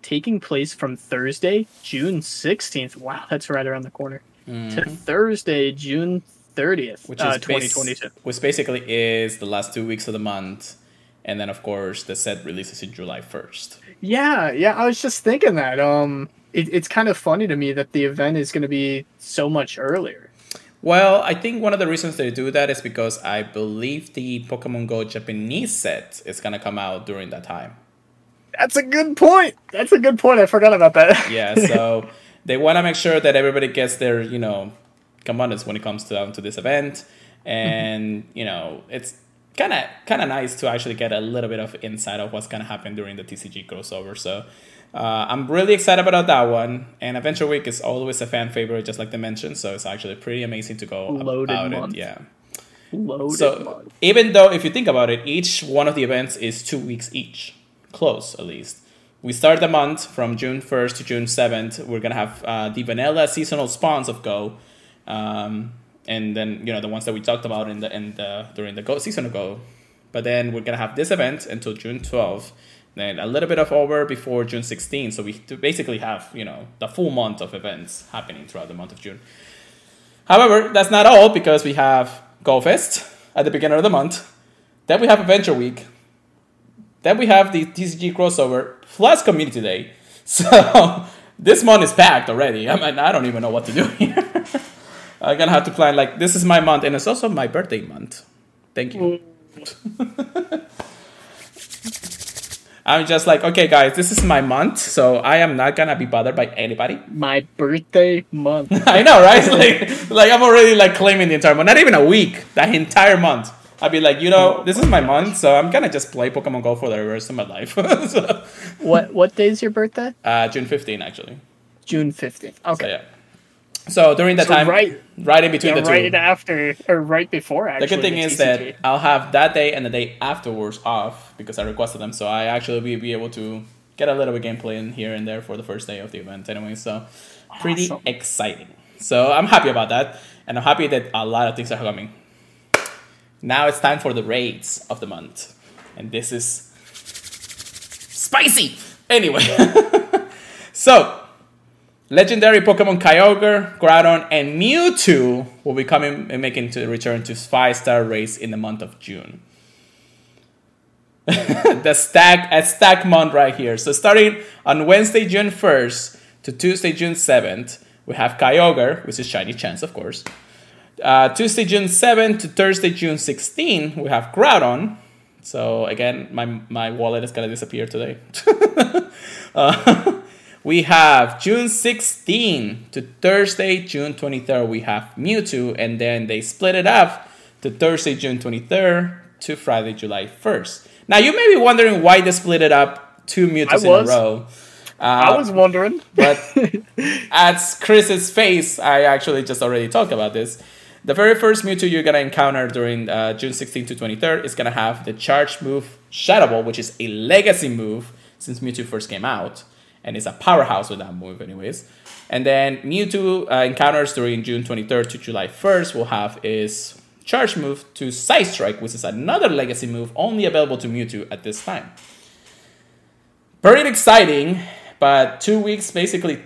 taking place from Thursday, June sixteenth. Wow, that's right around the corner. To Thursday, June thirtieth, Mm-hmm. Which uh, is bas- twenty twenty two. Which basically is the last two weeks of the month. And then, of course, the set releases in July 1st. Yeah, yeah. I was just thinking that. Um, it, it's kind of funny to me that the event is going to be so much earlier. Well, I think one of the reasons they do that is because I believe the Pokemon Go Japanese set is going to come out during that time. That's a good point. That's a good point. I forgot about that. Yeah, so they want to make sure that everybody gets their, you know, commandments when it comes down um, to this event. And, mm-hmm. you know, it's kind of kind of nice to actually get a little bit of insight of what's going to happen during the TCG crossover. So uh, I'm really excited about that one. And Adventure Week is always a fan favorite, just like they mentioned. So it's actually pretty amazing to go Loaded about month. it. Yeah. Loaded So month. even though if you think about it, each one of the events is two weeks each, close at least. We start the month from June first to June seventh. We're gonna have uh, the vanilla seasonal spawns of Go, um, and then you know the ones that we talked about in the in the during the Go season Go. But then we're gonna have this event until June twelfth. Then a little bit of over before June 16. So we basically have you know the full month of events happening throughout the month of June. However, that's not all because we have Go Fest at the beginning of the month. Then we have Adventure Week. Then we have the TCG crossover plus Community Day. So this month is packed already. I mean, I don't even know what to do here. I'm gonna have to plan like this is my month, and it's also my birthday month. Thank you. Mm. I'm just like, okay, guys, this is my month, so I am not gonna be bothered by anybody. My birthday month. I know, right? Like, like I'm already like claiming the entire month. Not even a week. That entire month. I'd be like, you know, this is my month, so I'm gonna just play Pokemon Go for the rest of my life. so, what what day is your birthday? uh, June 15, actually. June fifteenth. So Okay. yeah. So during that So time, right- right in between Yeah, the right two. after or right before. Actually, the good thing is that I'll have that day and the day afterwards off because I requested them. So I actually will be able to get a little bit gameplay in here and there for the first day of the event anyway. So pretty Awesome. exciting. So I'm happy about that. And I'm happy that a lot of things are coming. Now it's time for the raids of the month. And this is spicy. Anyway. so Legendary Pokemon Kyogre, Groudon, and Mewtwo will be coming and making to return to five star race in the month of June. the stack a stack month right here. So starting on Wednesday, June 1st to Tuesday, June 7th, we have Kyogre, which is Shiny Chance, of course. Uh, Tuesday, June 7th to Thursday, June 16, we have Groudon. So again, my, my wallet is gonna disappear today. uh, we have June 16 to Thursday, June 23rd, we have Mewtwo, and then they split it up to Thursday, June 23rd to Friday, July 1st. Now you may be wondering why they split it up two Mewtwo's in a row. Uh, I was wondering, but at Chris's face, I actually just already talked about this. The very first Mewtwo you're gonna encounter during uh, June 16th to 23rd is gonna have the charge move Shadow Ball, which is a legacy move since Mewtwo first came out, and it's a powerhouse with that move, anyways. And then Mewtwo uh, encounters during June 23rd to July 1st will have is charge move to Psystrike, which is another legacy move only available to Mewtwo at this time. Pretty exciting, but two weeks basically,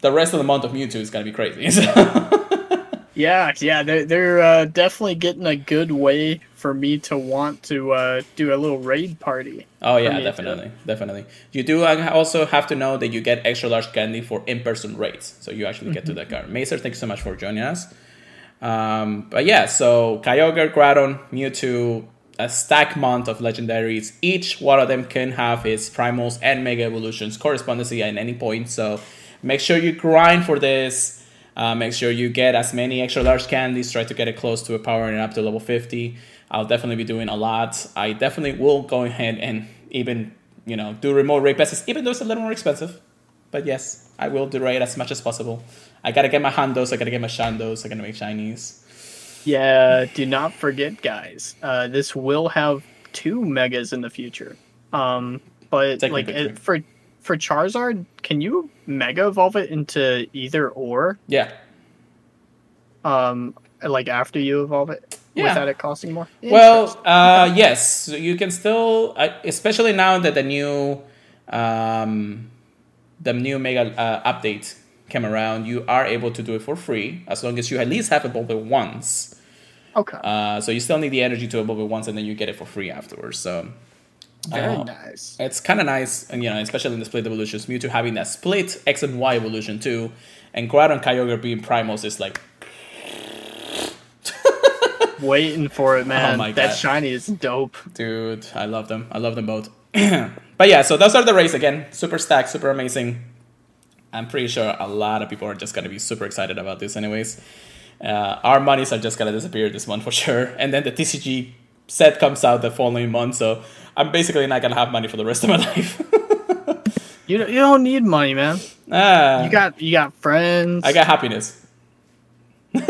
the rest of the month of Mewtwo is gonna be crazy. yeah, yeah, they're they're uh, definitely getting a good way for me to want to uh, do a little raid party. Oh yeah, definitely, definitely. You do also have to know that you get extra large candy for in-person raids, so you actually get to that card. Mazer, thank you so much for joining us. Um, but yeah, so Kyogre, Groudon, Mewtwo, a stack month of legendaries. Each one of them can have its primals and mega evolutions correspondency at any point. So make sure you grind for this. Uh, make sure you get as many extra large candies. Try to get it close to a power and up to level 50. I'll definitely be doing a lot. I definitely will go ahead and even you know do remote raid passes, even though it's a little more expensive. But yes, I will do raid as much as possible. I gotta get my Hundos, I gotta get my Shundos, I gotta make Shinies. Yeah, do not forget, guys. Uh, this will have two megas in the future. Um, but like it, for for Charizard, can you mega evolve it into either or? Yeah. Um, like after you evolve it, yeah. without it costing more. Well, uh, yes, so you can still, uh, especially now that the new, um, the new mega uh, update came around, you are able to do it for free as long as you at least have evolved it once. Okay. Uh, so you still need the energy to evolve it once, and then you get it for free afterwards. So very uh, nice. It's kind of nice, and you know, especially in the split evolutions, Mewtwo having that split X and Y evolution too, and Groudon Kyogre being primals is like. Waiting for it, man. Oh my God. That shiny is dope, dude. I love them. I love them both. but yeah, so those are the race again. Super stacked, super amazing. I'm pretty sure a lot of people are just gonna be super excited about this, anyways. Uh, our monies are just gonna disappear this month for sure, and then the TCG set comes out the following month, so I'm basically not gonna have money for the rest of my life. you you don't need money, man. Ah, you got you got friends. I got happiness.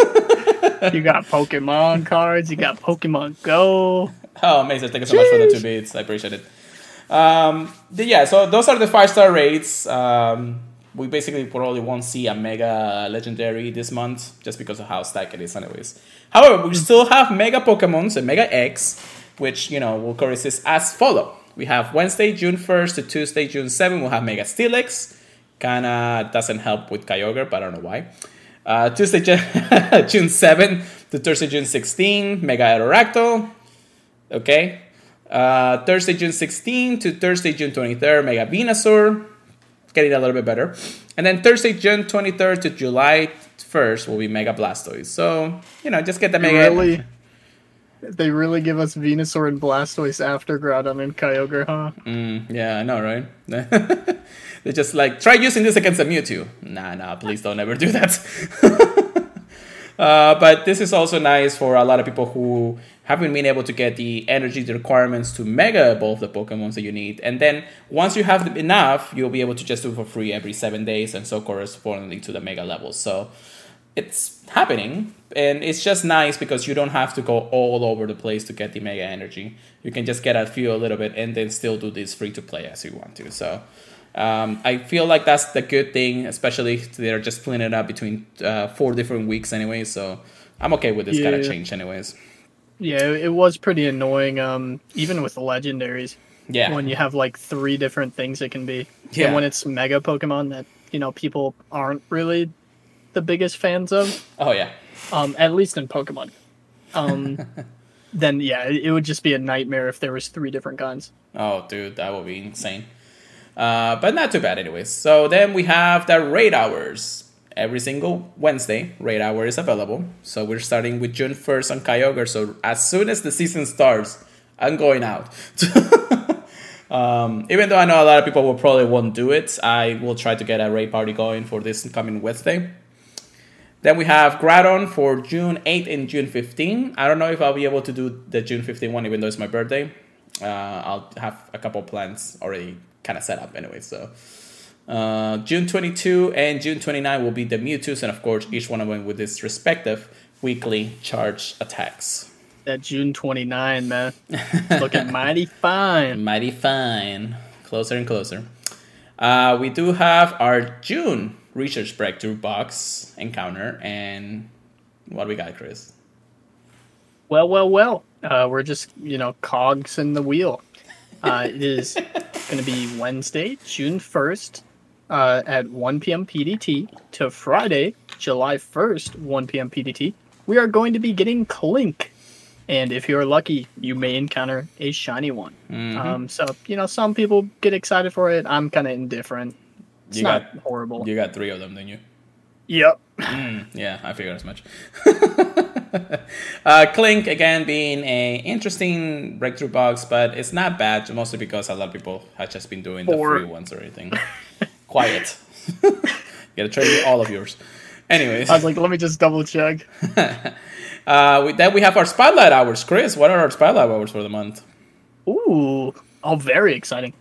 you got Pokemon cards. You got Pokemon Go. Oh, amazing! Thank you so Jeez. much for the two beats. I appreciate it. Um, yeah, so those are the five star rates. Um, we basically probably won't see a mega legendary this month just because of how stacked it is, anyways. However, we still have mega Pokemons and mega X, which you know will coexist as follow. We have Wednesday, June 1st to Tuesday, June 7th, we'll have Mega Steelix. Kinda doesn't help with Kyogre, but I don't know why. Uh, Tuesday, June 7th to Thursday, June 16, Mega Aerodactyl. Okay. Uh, Thursday, June 16 to Thursday, June 23rd, Mega Venusaur getting a little bit better. And then Thursday, June 23rd to July 1st will be Mega Blastoise. So, you know, just get the Mega. Really? They really give us Venusaur and Blastoise after Groudon and Kyogre, huh? Mm, yeah, I know, right? They're just like, try using this against a Mewtwo. Nah, nah, please don't ever do that. uh, but this is also nice for a lot of people who haven't been able to get the energy the requirements to mega evolve the Pokemons that you need. And then once you have enough, you'll be able to just do for free every seven days and so correspondingly to the mega levels. So it's happening and it's just nice because you don't have to go all over the place to get the mega energy. You can just get a few a little bit and then still do this free to play as you want to. So um, I feel like that's the good thing, especially they're just splitting it up between uh, four different weeks anyway. So I'm okay with this yeah. kind of change, anyways. Yeah, it was pretty annoying. Um, even with the legendaries. Yeah. When you have like three different things it can be. Yeah. And when it's mega Pokemon, that you know people aren't really the biggest fans of, Oh yeah. um, at least in Pokemon. Um, then yeah, it it would just be a nightmare if there was three different kinds. Oh, dude, that would be insane. Uh, but not too bad, anyways. So then we have the raid hours. Every single Wednesday, raid hour is available. So we're starting with June 1st on Kyogre. So as soon as the season starts, I'm going out. um, even though I know a lot of people will probably won't do it, I will try to get a raid party going for this coming Wednesday. Then we have Groudon for June 8th and June 15th. I don't know if I'll be able to do the June 15 one, even though it's my birthday. Uh, I'll have a couple plans already kind of set up anyway. So uh, June 22 and June 29 will be the Mewtwo's, and of course, each one of them with its respective weekly charge attacks. That June 29, man, looking mighty fine. Mighty fine. Closer and closer. Uh, we do have our June research breakthrough box encounter, and what do we got, Chris? Well, well, well. Uh, we're just you know cogs in the wheel. Uh, it is going to be Wednesday, June 1st, uh, at 1 p.m. PDT to Friday, July 1st, 1 p.m. PDT. We are going to be getting Klink. And if you're lucky, you may encounter a shiny one. Mm-hmm. Um, so, you know, some people get excited for it. I'm kind of indifferent. It's You not got- horrible. You got three of them, didn't you? Yep. Mm, yeah, I figured as much. uh, Klink again being a interesting breakthrough box, but it's not bad. Mostly because a lot of people have just been doing the free ones or anything. Quiet. you Gotta trade all of yours. Anyways, I was like, let me just double check. uh, with that we have our spotlight hours. Chris, what are our spotlight hours for the month? Ooh, oh, very exciting.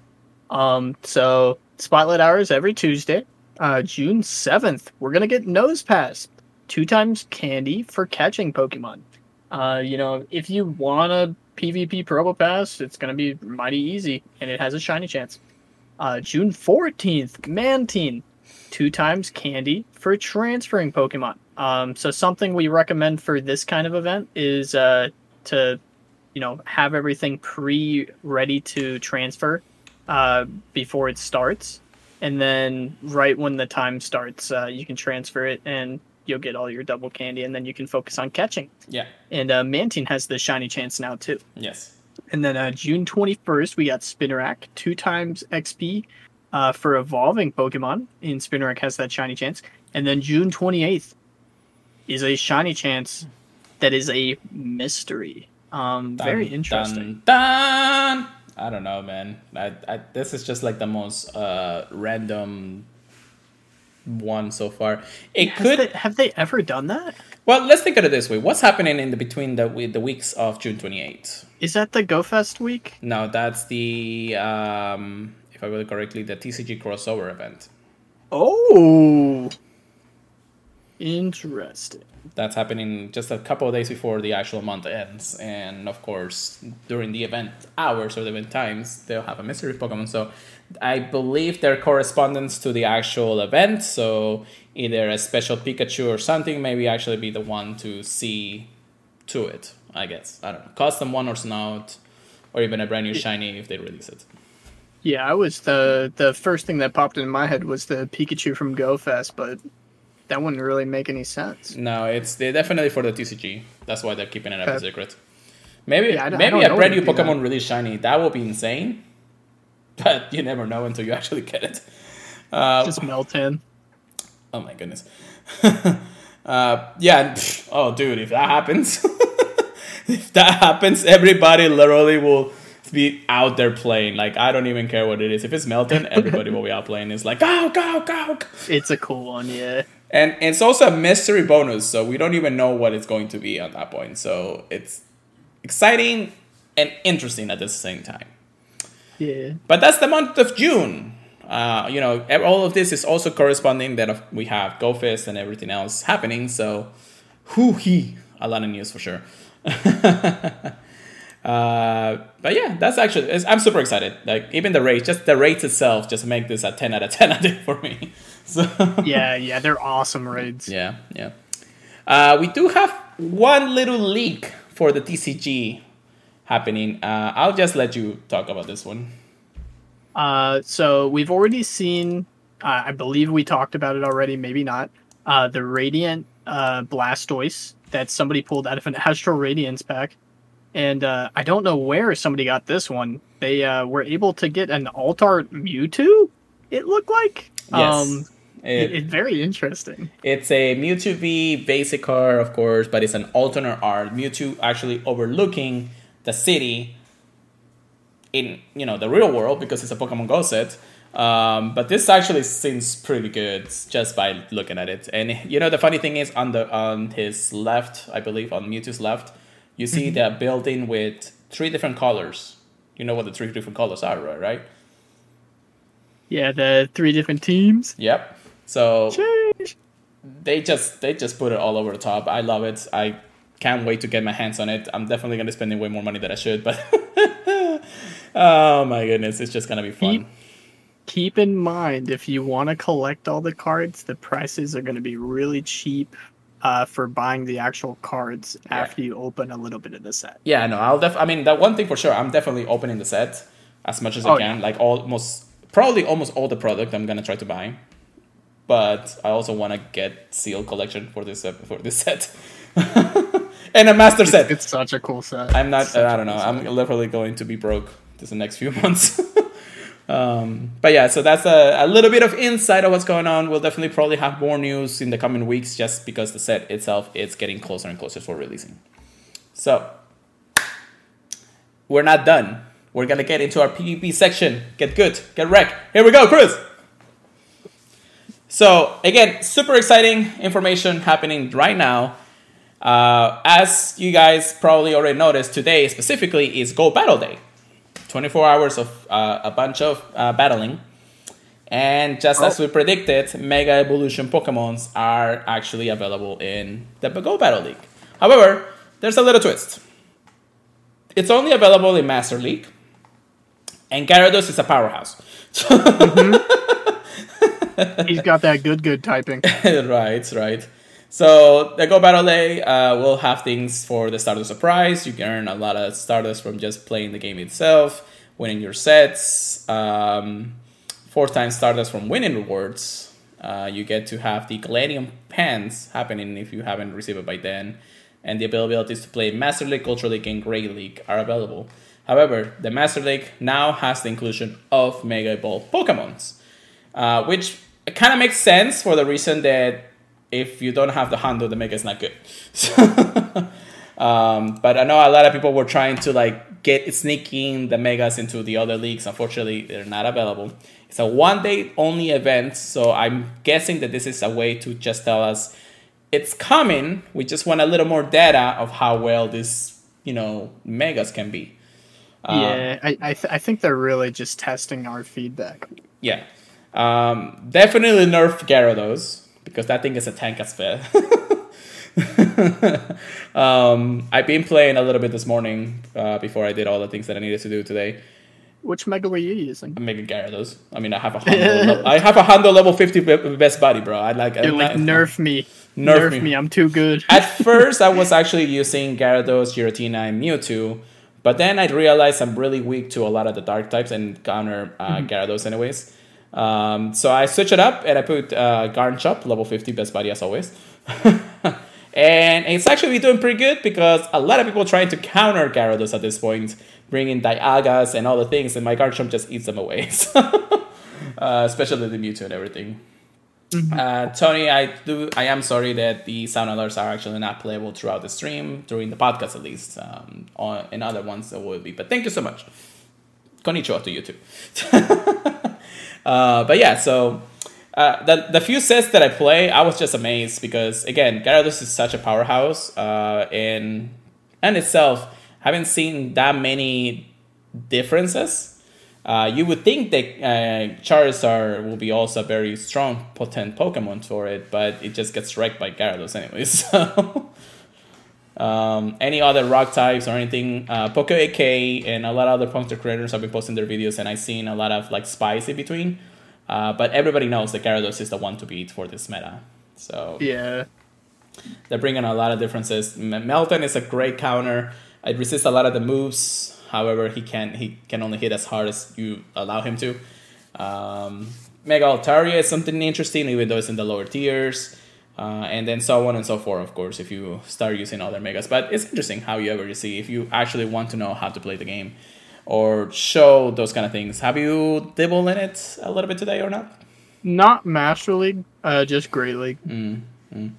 Um, so spotlight hours every Tuesday. Uh, June seventh, we're gonna get Nosepass, two times candy for catching Pokemon. Uh, you know, if you want a PvP Probopass, it's gonna be mighty easy, and it has a shiny chance. Uh, June fourteenth, Mantine, two times candy for transferring Pokemon. Um, so something we recommend for this kind of event is uh, to you know have everything pre ready to transfer uh, before it starts and then right when the time starts uh, you can transfer it and you'll get all your double candy and then you can focus on catching Yeah. and uh, mantine has the shiny chance now too Yes. and then uh, june 21st we got Spinarak two times xp uh, for evolving pokemon and Spinarak has that shiny chance and then june 28th is a shiny chance that is a mystery um, very interesting Dun, dun. I don't know, man. I, I, this is just like the most uh, random one so far. It could. they- have they ever done that? Well, let's think of it this way. What's happening in the between the the weeks of June 28th? Is that the GoFest week? No, that's the um, if I remember correctly, the TCG crossover event. Oh, interesting. That's happening just a couple of days before the actual month ends, and of course, during the event hours or the event times, they'll have a mystery Pokemon. So, I believe their correspondence to the actual event. So, either a special Pikachu or something, maybe actually be the one to see to it. I guess I don't know, custom one or not, or even a brand new shiny if they release it. Yeah, I was the the first thing that popped into my head was the Pikachu from GoFest, but that wouldn't really make any sense. No, it's definitely for the TCG. That's why they're keeping it up a secret. Maybe Yeah, maybe a brand new Pokemon release shiny. That would be insane. But you never know until you actually get it. Uh, Just Meltan. oh my goodness. uh, yeah. pff, Oh, dude, if that happens, if that happens, everybody literally will be out there playing. Like I don't even care what it is. If it's Meltan, everybody will be out playing. It's like go go. go. It's a cool one, yeah. And, And it's also a mystery bonus, so we don't even know what it's going to be at that point. So it's exciting and interesting at the same time. Yeah. But that's the month of June. Uh, you know, all of this is also corresponding that we have GoFest and everything else happening. So, whoo hee, a lot of news for sure. uh, but yeah, that's actually it's, I'm super excited. Like even the rates, just the rates itself, just make this a ten out of ten I think for me. So Yeah, yeah, they're awesome raids. yeah, yeah. Uh, we do have one little leak for the TCG happening. Uh, I'll just let you talk about this one. Uh, so we've already seen Uh, I believe we talked about it already, maybe not. Uh, the Radiant uh, Blastoise that somebody pulled out of an Astral Radiance pack. And uh, I don't know where somebody got this one. They uh, were able to get an alt art Mewtwo, it looked like. Yes. Um, It- it, it's very interesting. It's a Mewtwo V basic card, of course, but it's an alternate art. Mewtwo actually overlooking the city in you know the real world because it's a Pokemon Go set. Um, but this actually seems pretty good just by looking at it. And you know the funny thing is on the on his left, I believe on Mewtwo's left, you see the building with three different colors. You know what the three different colors are, right? Yeah, the three different teams. Yep. So Sheesh. they just they just put it all over the top. I love it. I can't wait to get my hands on it. I'm definitely gonna be spending way more money than I should, but oh my goodness, it's just gonna be fun. Keep- Keep in mind, if you want to collect all the cards, the prices are going to be really cheap uh, for buying the actual cards Yeah. after you open a little bit of the set. Yeah, no, I'll def. I mean, that one thing for sure. I'm definitely opening the set as much as I Oh, can. Like almost, probably almost all the product I'm gonna try to buy. But I also want to get sealed collection for this uh, for this set, and a master set. It's such a cool set. I'm not. It's such I a don't know. cool I'm set. literally going to be broke this the next few months. um, but yeah, so that's a, a little bit of insight of what's going on. We'll definitely probably have more news in the coming weeks, just because the set itself is getting closer and closer for releasing. So we're not done. We're gonna get into our PvP section. Get good. Get wrecked. Here we go, Chris. So again, super exciting information happening right now. Uh, as you guys probably already noticed, today specifically is Go Battle Day. 24 hours of uh, a bunch of uh, battling. And just as Oh. we predicted, Mega Evolution Pokemons are actually available in the Go Battle League. However, there's a little twist. It's only available in Master League, and Gyarados is a powerhouse. He's got that good, good typing. right, right. So the Go Battle Day uh, will have things for the Stardust Surprise. You can earn a lot of Stardust from just playing the game itself, winning your sets. Um, four times Stardust from winning rewards. Uh, you get to have the Galadium Pants happening if you haven't received it by then. And the availabilities to play Master League, Ultra League, and Great League are available. However, the Master League now has the inclusion of Mega Evolved Pokemons uh, which kind of makes sense for the reason that if you don't have the handle, the mega is not good. um, but I know a lot of people were trying to like get sneaking the megas into the other leagues. Unfortunately, they're not available. It's a one day only event, so I'm guessing that this is a way to just tell us it's coming. We just want a little more data of how well this you know megas can be. Um, yeah, I I, th- I think they're really just testing our feedback. Yeah. Um, definitely nerf Gyarados because that thing is a tank as fair. um, I've been playing a little bit this morning uh, before I did all the things that I needed to do today. Which mega were you using? I'm making Gyarados. I mean, I have a le- I have a handle level 50 best buddy, bro. I like. You're I'm like nerf me, Nerf nerf, me. me. I'm too good. At first, I was actually using Gyarados, Giratina, and Mewtwo, but then I realized I'm really weak to a lot of the dark types and counter uh, Gyarados anyways. Um, so I switch it up and I put uh, Garchomp, level 50, best buddy as always. and it's actually doing pretty good because a lot of people trying to counter Gyarados at this point, bringing Dialgas and all the things, and my Garchomp just eats them away. Uh, especially the Mewtwo and everything. Uh, Tony, I do. I am sorry that the sound alerts are actually not playable throughout the stream during the podcast, at least. Um, on in other ones, it will be. But thank you so much. Konnichiwa to you too. uh, but yeah, so uh, the the few sets that I play, I was just amazed because again, Gyarados is such a powerhouse. Uh, in and itself, haven't seen that many differences. Uh, you would think that uh, Charizard will be also a very strong, potent Pokemon for it, but it just gets wrecked by Gyarados anyways. So, um, any other rock types or anything, uh, Poke AK and a lot of other Puncture creators have been posting their videos, and I've seen a lot of like spies in between. Uh, but everybody knows that Gyarados is the one to beat for this meta. So Yeah, they're bringing a lot of differences. Melton is a great counter. It resists a lot of the moves. However, he can he can only hit as hard as you allow him to. Um, Mega Altaria is something interesting, even though it's in the lower tiers. Uh, and then so on and so forth, of course, if you start using other megas. But it's interesting how you ever see if you actually want to know how to play the game or show those kind of things. Have you dabbled in it a little bit today or not? Not Master League, uh, just Great League. Mm, mm.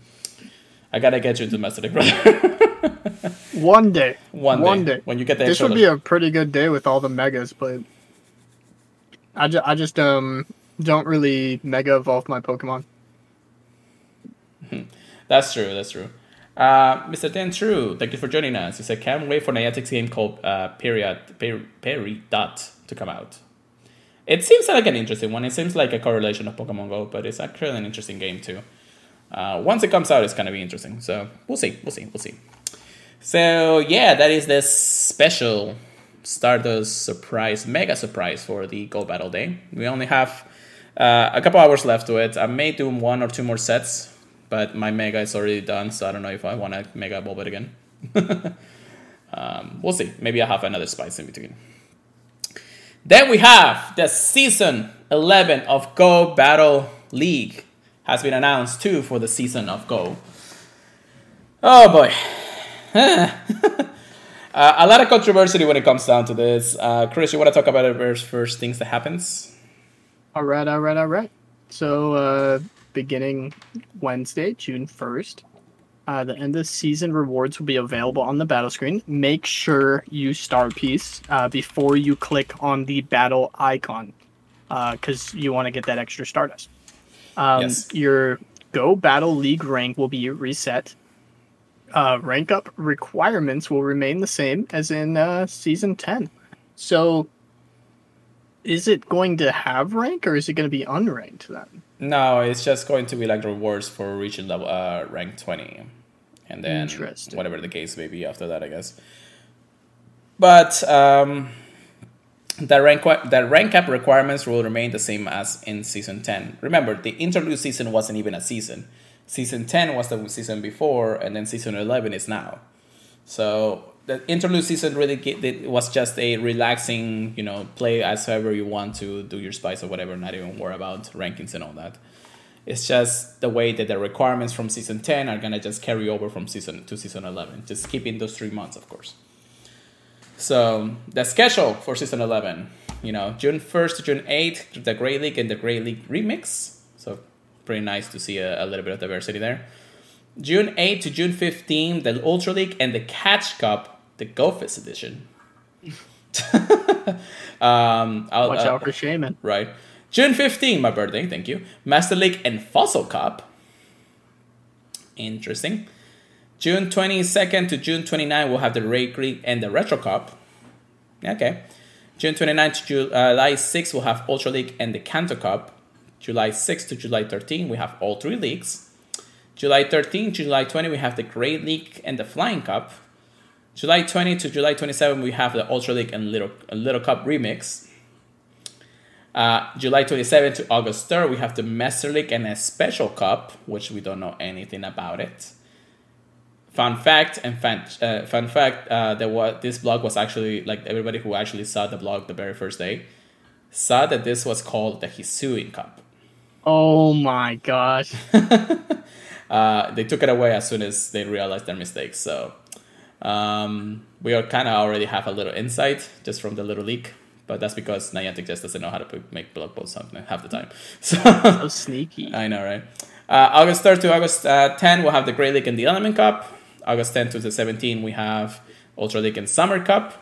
I gotta get you into Master League, brother. One day. One, One day, day. when you get the This would be a pretty good day with all the megas, but I, ju- I just um don't really mega evolve my Pokemon. That's true. That's true. Uh, Mr. Dan True, thank you for joining us. He said, "Can't wait for Niantic's game called uh, Period per, Peridot to come out." It seems like an interesting one. It seems like a correlation of Pokemon Go, but it's actually an interesting game too. Uh, once it comes out, it's gonna be interesting. So we'll see. We'll see. We'll see. So yeah, that is the special Stardust surprise, mega surprise for the Go Battle Day. We only have uh, a couple hours left to it. I may do one or two more sets, but my mega is already done, so I don't know if I want to mega evolve it again. um, we'll see. Maybe I have another spice in between. Then we have the season 11 of Go Battle League has been announced too for the season of Go. Oh boy. uh, a lot of controversy when it comes down to this. Uh, Chris, you want to talk about it first, first things that happens? All right, all right, all right. So, uh, beginning Wednesday, June 1st, uh, the end of season rewards will be available on the battle screen. Make sure you star piece uh, before you click on the battle icon because you want to get that extra Stardust. Um, Yes. Your Go Battle League rank will be reset. Uh, rank up requirements will remain the same as in uh, season 10. So, is it going to have rank or is it going to be unranked then? No, it's just going to be like rewards for reaching level uh, rank 20. And then whatever the case may be after that, I guess. But um, the rank the rank cap requirements will remain the same as in season 10. Remember, the interlude season wasn't even a season. Season 10 was the season before, and then season 11 is now. So the interlude season really get, it was just a relaxing, you know, play as however you want to do your spice or whatever, not even worry about rankings and all that. It's just the way that the requirements from season 10 are gonna just carry over from season to season 11. Just keeping those three months, of course. So the schedule for season 11, you know, June 1st to June 8th, the Great League and the Great League Remix. So pretty nice to see a, a little bit of diversity there. June 8 to June 15, the Ultra League and the Catch Cup, the GoFest edition. um, I'll, Watch uh, out for Shaymin. Right. June 15, my birthday, thank you. Master League and Fossil Cup. Interesting. June 22nd to June 29, we'll have the Great League and the Retro Cup. Okay. June 29 to July 6, we'll have Ultra League and the Kanto Cup. July 6 to July 13, we have all three leagues. July 13 to July 20, we have the Great League and the Flying Cup. July 20 to July 27, we have the Ultra League and Little, Little Cup Remix. Uh, July 27 to August 3rd, we have the Master League and a Special Cup, which we don't know anything about it. Fun fact and fan, uh, fun fact, uh, that what this blog was actually like everybody who actually saw the blog the very first day saw that this was called the Hisuian Cup. Oh my gosh. Uh, they took it away as soon as they realized their mistake. So um, we are kind of already have a little insight just from the little leak, but that's because Niantic just doesn't know how to make blog posts something half the time. So So sneaky. I know, right? Uh, August 3rd to August uh, 10, we'll have the Great League and the Element Cup. August 10 to the 17, we have Ultra League and Summer Cup.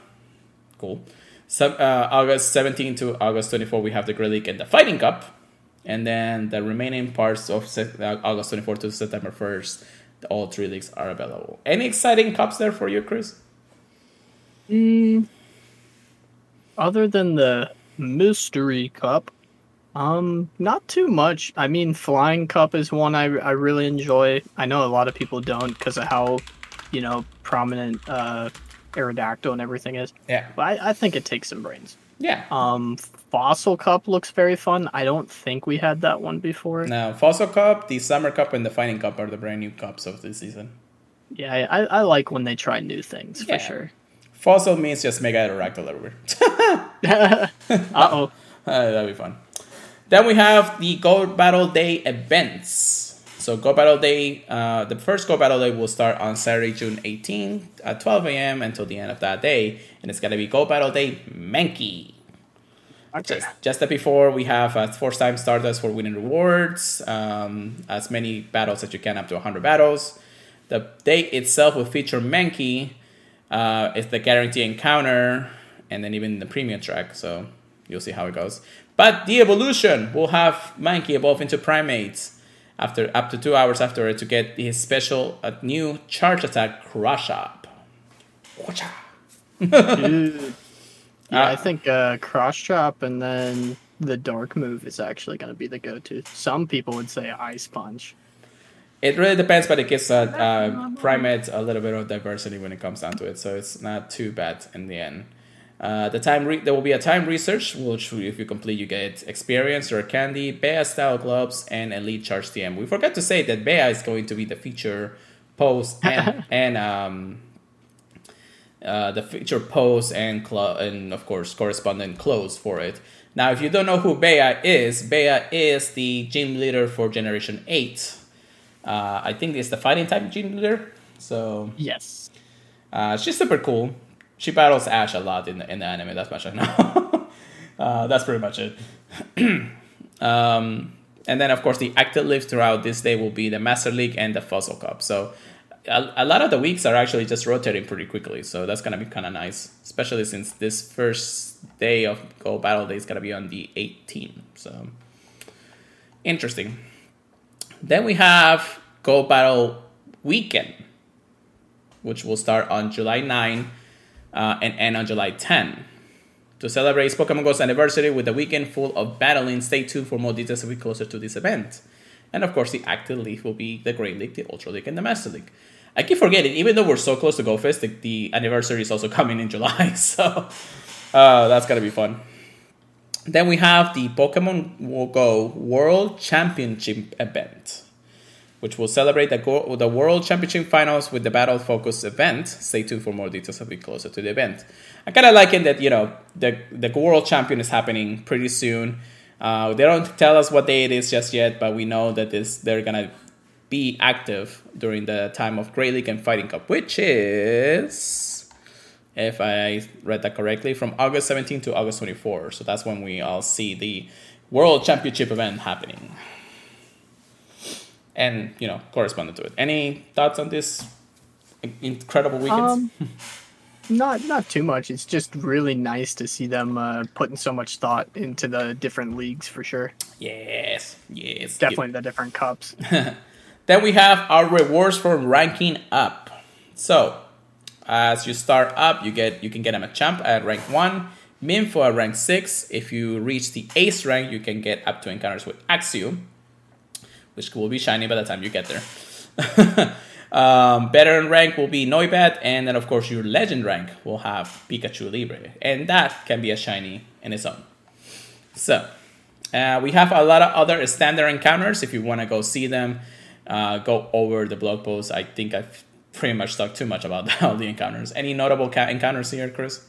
Cool. Sub, uh, August 17 to August 24, we have the Great League and the Fighting Cup. And then the remaining parts of uh, August 24 to September 1st, all three leagues are available. Any exciting cups there for you, Chris? Mm, other than the mystery cup, um, not too much. I mean, flying cup is one I, I really enjoy. I know a lot of people don't because of how, you know, prominent uh, Aerodactyl and everything is. Yeah. But I, I think it takes some brains. Yeah. Um, fossil cup looks very fun. I don't think we had that one before. Now, Fossil Cup, the Summer Cup, and the Fighting Cup are the brand new cups of this season. Yeah, I, I like when they try new things Yeah. for sure. Fossil means just Mega Aerodactyl everywhere. uh oh. Uh, that'd be fun. Then we have the Go Battle Day events. So Go Battle Day, uh, the first Go Battle Day will start on Saturday, June 18 at 12 a.m. until the end of that day, and it's gonna be Go Battle Day Mankey. Okay. Just, just that before we have a force time Stardust for winning rewards, um, as many battles as you can, up to 100 battles. The day itself will feature Mankey. Uh, it's the guarantee encounter, and then even the premium track. So you'll see how it goes. But the evolution will have Mankey evolve into Primeape after up to two hours after it to get his special uh, new charge attack crush up. Yeah, Uh, I think uh, cross chop and then the dark move is actually going to be the go-to. Some people would say ice punch. It really depends, but it gives uh, uh, Primeape a little bit of diversity when it comes down to it, so it's not too bad in the end. Uh, the time re- there will be a time research, which if you complete, you get experience or candy, Bea style gloves, and elite charge TM. We forgot to say that Bea is going to be the feature post and and um, uh, the feature post and clo- and of course correspondent clothes for it. Now, if you don't know who Bea is, Bea is the gym leader for Generation Eight. Uh, I think it's the fighting type gym leader. So Yes. uh, she's super cool. She battles Ash a lot in the, in the anime. That's much I know. uh, that's pretty much it. um, and then, of course, the active lives throughout this day will be the Master League and the Fossil Cup. So a, a lot of the weeks are actually just rotating pretty quickly. So that's gonna be kind of nice, especially since this first day of Go Battle Day is gonna be on the 18th. So interesting. Then we have Go Battle Weekend, which will start on July 9 uh, and end on July 10. To celebrate Pokemon Go's anniversary with a weekend full of battling, stay tuned for more details as we closer to this event. And of course, the active league will be the Great League, the Ultra League, and the Master League. I keep forgetting, even though we're so close to Go Fest, the, the anniversary is also coming in July, so uh, that's gonna be fun. Then we have the Pokemon Go World Championship event, which will celebrate the, Go- the World Championship Finals with the Battle Focus event. Stay tuned for more details as we closer to the event. I kind of like it that you know the the World Champion is happening pretty soon. Uh, they don't tell us what day it is just yet, but we know that this they're gonna be active during the time of Great League and Fighting Cup, which is, if I read that correctly, from August 17 to August 24. So that's when we all see the World Championship event happening. And, you know, corresponding to it. Any thoughts on this incredible weekend? Um, not not too much. It's just really nice to see them uh, putting so much thought into the different leagues for sure. yes, yes. Definitely the different cups. Then we have our rewards for ranking up. So, as you start up, you get you can get Machop at rank one, Mienfoo at rank six. If you reach the Ace rank, you can get up to encounters with Axew, which will be shiny by the time you get there. um, veteran rank will be Noibat, and then of course your Legend rank will have Pikachu Libre, and that can be a shiny in its own. So, uh, we have a lot of other standard encounters. If you want to go see them, uh, go over the blog post. I think I've pretty much talked too much about all the encounters. Any notable ca- encounters here, Chris?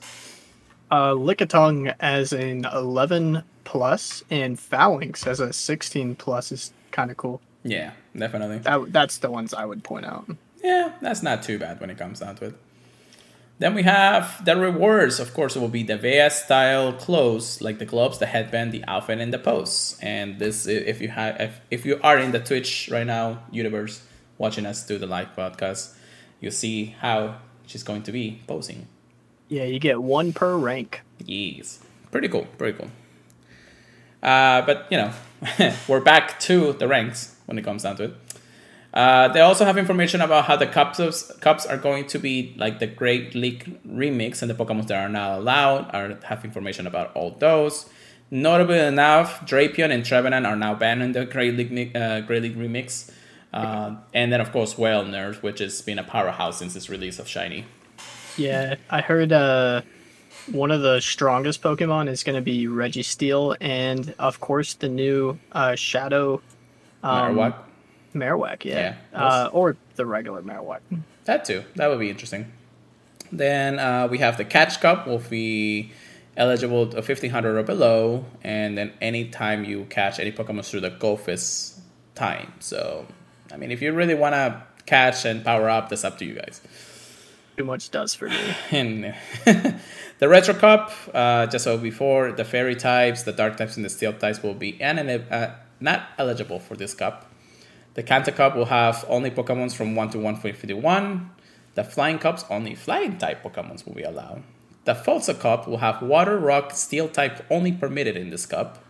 Uh, Lickitung as an 11 plus and Falinks as a 16 plus is kind of cool. Yeah, definitely. That that's the ones I would point out. Yeah, that's not too bad when it comes down to it. Then we have the rewards. Of course, it will be the VS style clothes, like the gloves, the headband, the outfit, and the pose. And this, if you have, if, if you are in the Twitch right now universe, watching us do the live podcast, you see how she's going to be posing. Yeah, you get one per rank. Yes, pretty cool, pretty cool. Uh, but you know, we're back to the ranks when it comes down to it. Uh, they also have information about how the cups cups are going to be like the Great League remix and the Pokemon that are not allowed are have information about all those. Notably enough, Drapion and Trevenant are now banned in the Great League uh, Great League remix. Uh, and then of course Whale Nerve, which has been a powerhouse since its release of Shiny. Yeah, I heard uh, one of the strongest Pokemon is going to be Registeel, and of course the new uh, Shadow um, Marowak. Marowak, yeah, Yeah, uh, or the regular Marowak. That too. That would be interesting. Then uh, we have the Catch Cup. Will be eligible to 1500 or below, and then anytime you catch any Pokemon through the GoFest time. So, I mean, if you really want to catch and power up, that's up to you guys. Too much does for me. And the Retro Cup, uh, just so before, the Fairy types, the Dark types, and the Steel types will be uh, not eligible for this cup. The Kanto Cup will have only Pokemons from 1 to 151. The Flying Cups, only Flying type Pokemons will be allowed. The Fossil Cup will have Water, Rock, Steel type only permitted in this cup.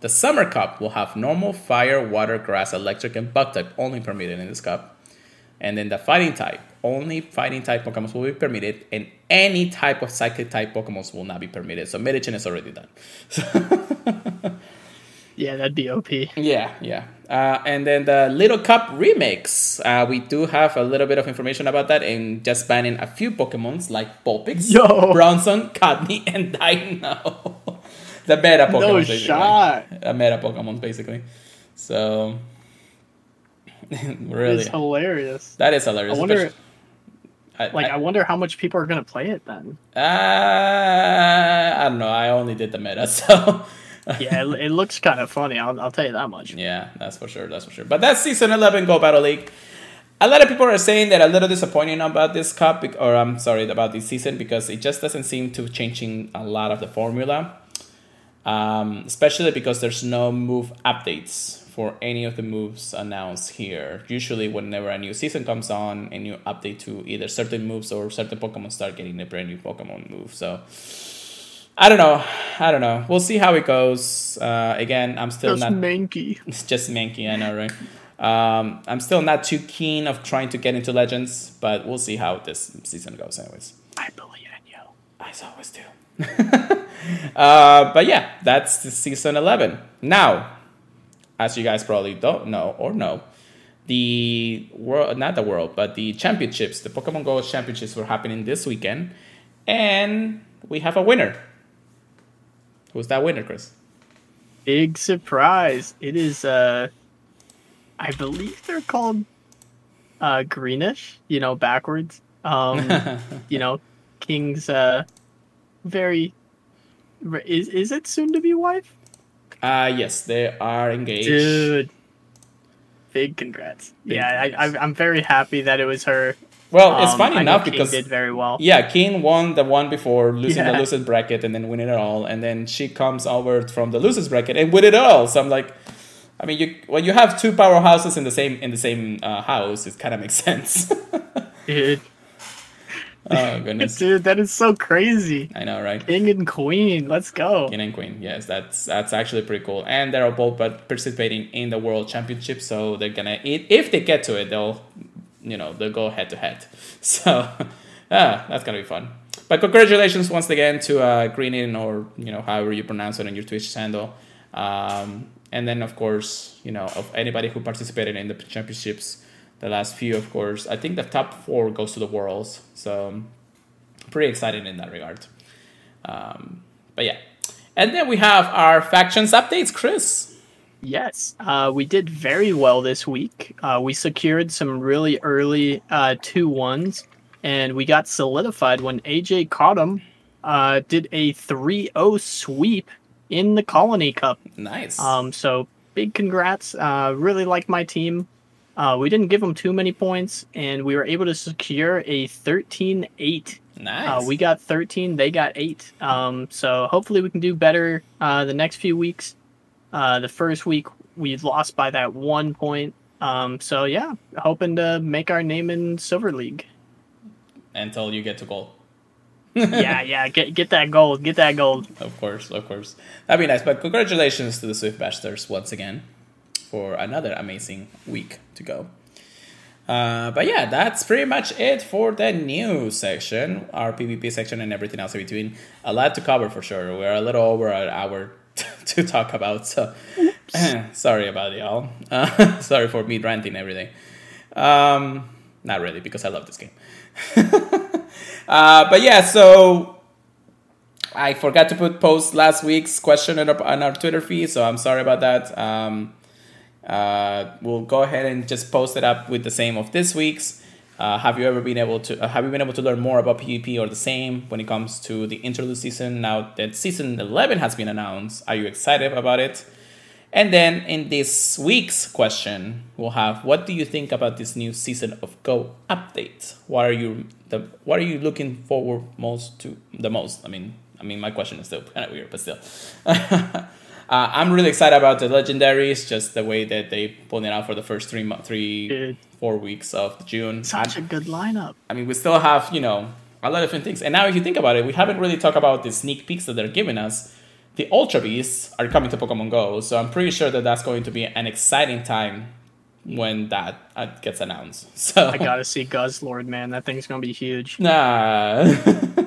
The Summer Cup will have normal, fire, water, grass, electric, and bug type only permitted in this cup. And then the Fighting type, only Fighting type Pokemon will be permitted, and any type of Psychic type Pokemon will not be permitted. So Medicham is already done. yeah, that'd be OP. Yeah, yeah. Uh, and then the Little Cup remix. Uh, we do have a little bit of information about that and just banning a few Pokemons like Vulpix, Yo. Bronzong, Cottonee, and Deino. the meta Pokemon. No basically. shot. A meta Pokemon, basically. So, really. It's hilarious. That is hilarious. I wonder, I, like, I, wonder how much people are gonna play it then. uh, I don't know. I only did the meta, so. Yeah, it, it looks kind of funny. I'll, I'll tell you that much. Yeah, that's for sure. That's for sure. But that's season 11 Go Battle League. A lot of people are saying that a little disappointing about this cup, or I'm sorry, about this season because it just doesn't seem to changing a lot of the formula. Um, especially because there's no move updates for any of the moves announced here. Usually, whenever a new season comes on, a new update to either certain moves or certain Pokemon start getting a brand new Pokemon move. So, I don't know. I don't know. We'll see how it goes. Uh, again, I'm still not. manky. It's just Mankey, I know, right? Um, I'm still not too keen of trying to get into Legends, but we'll see how this season goes, anyways. I believe in you. I always do. uh, but yeah, that's the season 11. Now, as you guys probably don't know or know, the world, not the world, but the championships, the Pokemon Go championships were happening this weekend, and we have a winner. Who's that winner, Chris? Big surprise! It is. uh I believe they're called uh greenish. You know, backwards. Um, you know, King's uh very. Is is it soon to be wife? Uh, yes, they are engaged. Dude, big congrats! Big yeah, I, congrats. I, I'm very happy that it was her. Well, it's Um, funny enough because did very well. Yeah, Keen won the one before losing the Yeah. losers bracket and then winning it all, and then she comes over from the losers bracket and win it all. So I'm like, I mean, you when you have two powerhouses in the same in the same uh, house, it kind of makes sense. Dude, oh goodness, dude, that is so crazy. I know, right? King and queen, let's go. King and Queen, yes, that's that's actually pretty cool, and they're both but participating in the World Championship, so they're gonna if they get to it, they'll you know they'll go head to head. So ah, that's gonna be fun. But congratulations once again to uh, Greenin or you know however you pronounce it on your Twitch handle, um, and then of course you know of anybody who participated in the championships, the last few of course. I think the top four goes to the Worlds, so pretty excited in that regard. Um, but yeah, and then we have our factions updates, Chris. Yes, uh, we did very well this week. Uh, we secured some really early uh, two ones, and we got solidified when AJ caught him. Uh, did a 3-0 sweep in the Colony Cup. Nice. Um, so big congrats. Uh, really like my team. Uh, we didn't give them too many points, and we were able to secure a 13-8 nice. uh, we got 13, they got 8. Um, so hopefully we can do better uh, the next few weeks. Uh, the first week we lost by that one point. Um, so yeah, hoping to make our name in Silver League. until you get to gold. yeah, yeah, get get that gold, get that gold. Of course, of course. That'd be nice. But congratulations to the Swift Basters once again for another amazing week to go. Uh, but yeah, that's pretty much it for the news section, our PvP section, and everything else in between. A lot to cover for sure. We're a little over an hour to talk about, so sorry about it, y'all. Uh, sorry for me ranting everything. Um, not really, because I love this game. uh, but yeah, so I forgot to put post last week's question on our, on our Twitter feed, so I'm sorry about that. Um, uh, we'll go ahead and just post it up with the same of this week's. Uh, have you ever been able to uh, have you been able to learn more about PvP or the same when it comes to the interlude season? Now that season eleven has been announced, are you excited about it? And then in this week's question, we'll have what do you think about this new season of Go update? What are you the what are you looking forward most to the most? I mean, I mean my question is still kind of weird, but still. Uh, I'm really excited about the legendaries, just the way that they pulled it out for the first three, three, Dude. four weeks of June. Such a good lineup. I mean, we still have, you know, a lot of different things. And now, if you think about it, we haven't really talked about the sneak peeks that they're giving us. The Ultra Beasts are coming to Pokemon Go, so I'm pretty sure that that's going to be an exciting time when that uh, gets announced. So I gotta see Guzzlord, man. That thing's gonna be huge. Nah.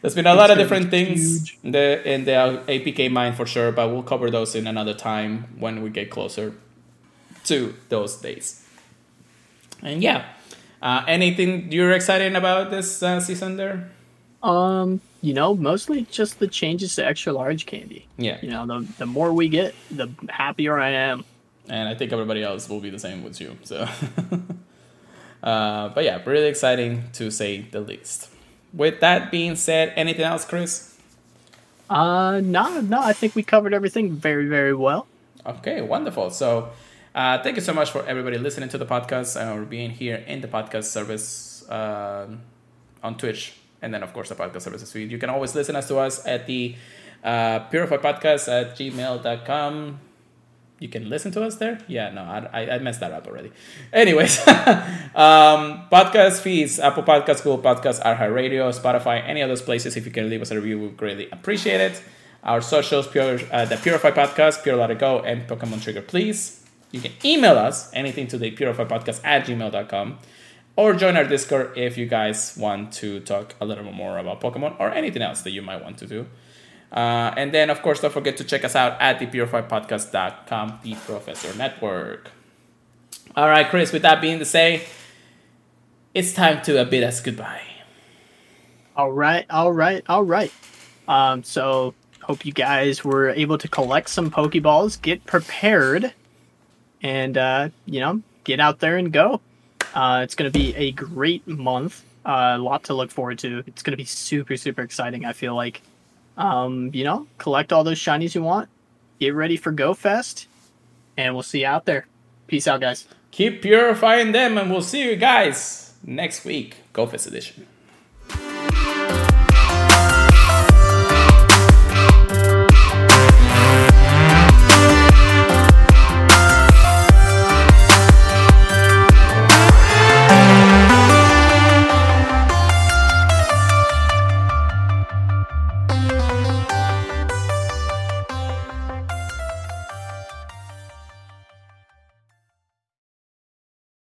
There's been a lot of different things in the in the APK mine for sure, but we'll cover those in another time when we get closer to those days. And yeah, uh, anything you're excited about this uh, season there? Um, you know, mostly just the changes to extra large candy. Yeah, You know, the the more we get, the happier I am. and I think everybody else will be the same with you. So, uh, but yeah, really exciting to say the least. With that being said, anything else, Chris? Uh, no, no, I think we covered everything very, very well. Okay, wonderful. So, uh, thank you so much for everybody listening to the podcast uh, or being here in the podcast service um on Twitch, and then of course the podcast services feed. You can always listen us to us at the uh, Purify Podcast at gmail.com. You can listen to us there. Yeah, no, I, I, messed that up already. Anyways, um, podcast feeds, Apple Podcasts, Google Podcasts, iHeart Radio, Spotify, any of those places. If you can leave us a review, we greatly appreciate it. Our socials, pure, uh, the Purify Podcast, Pure Let It Go, and Pokemon Trigger, please. You can email us anything to the Purify Podcast at gmail.com or join our Discord if you guys want to talk a little bit more about Pokemon or anything else that you might want to do. Uh, and then, of course, don't forget to check us out at thepurifypodcast.com, the Professor Network. All right, Chris, with that being to say, it's time to bid us goodbye. All right, all right, all right. Um, so hope you guys were able to collect some Pokeballs, get prepared, and uh, you know, get out there and go. Uh, it's gonna be a great month. Uh, a lot to look forward to. It's gonna be super, super exciting. I feel like, um, you know, collect all those shinies you want. Get ready for Go Fest, and we'll see you out there. Peace out, guys. Keep purifying them, and we'll see you guys next week. Go Fest Edition.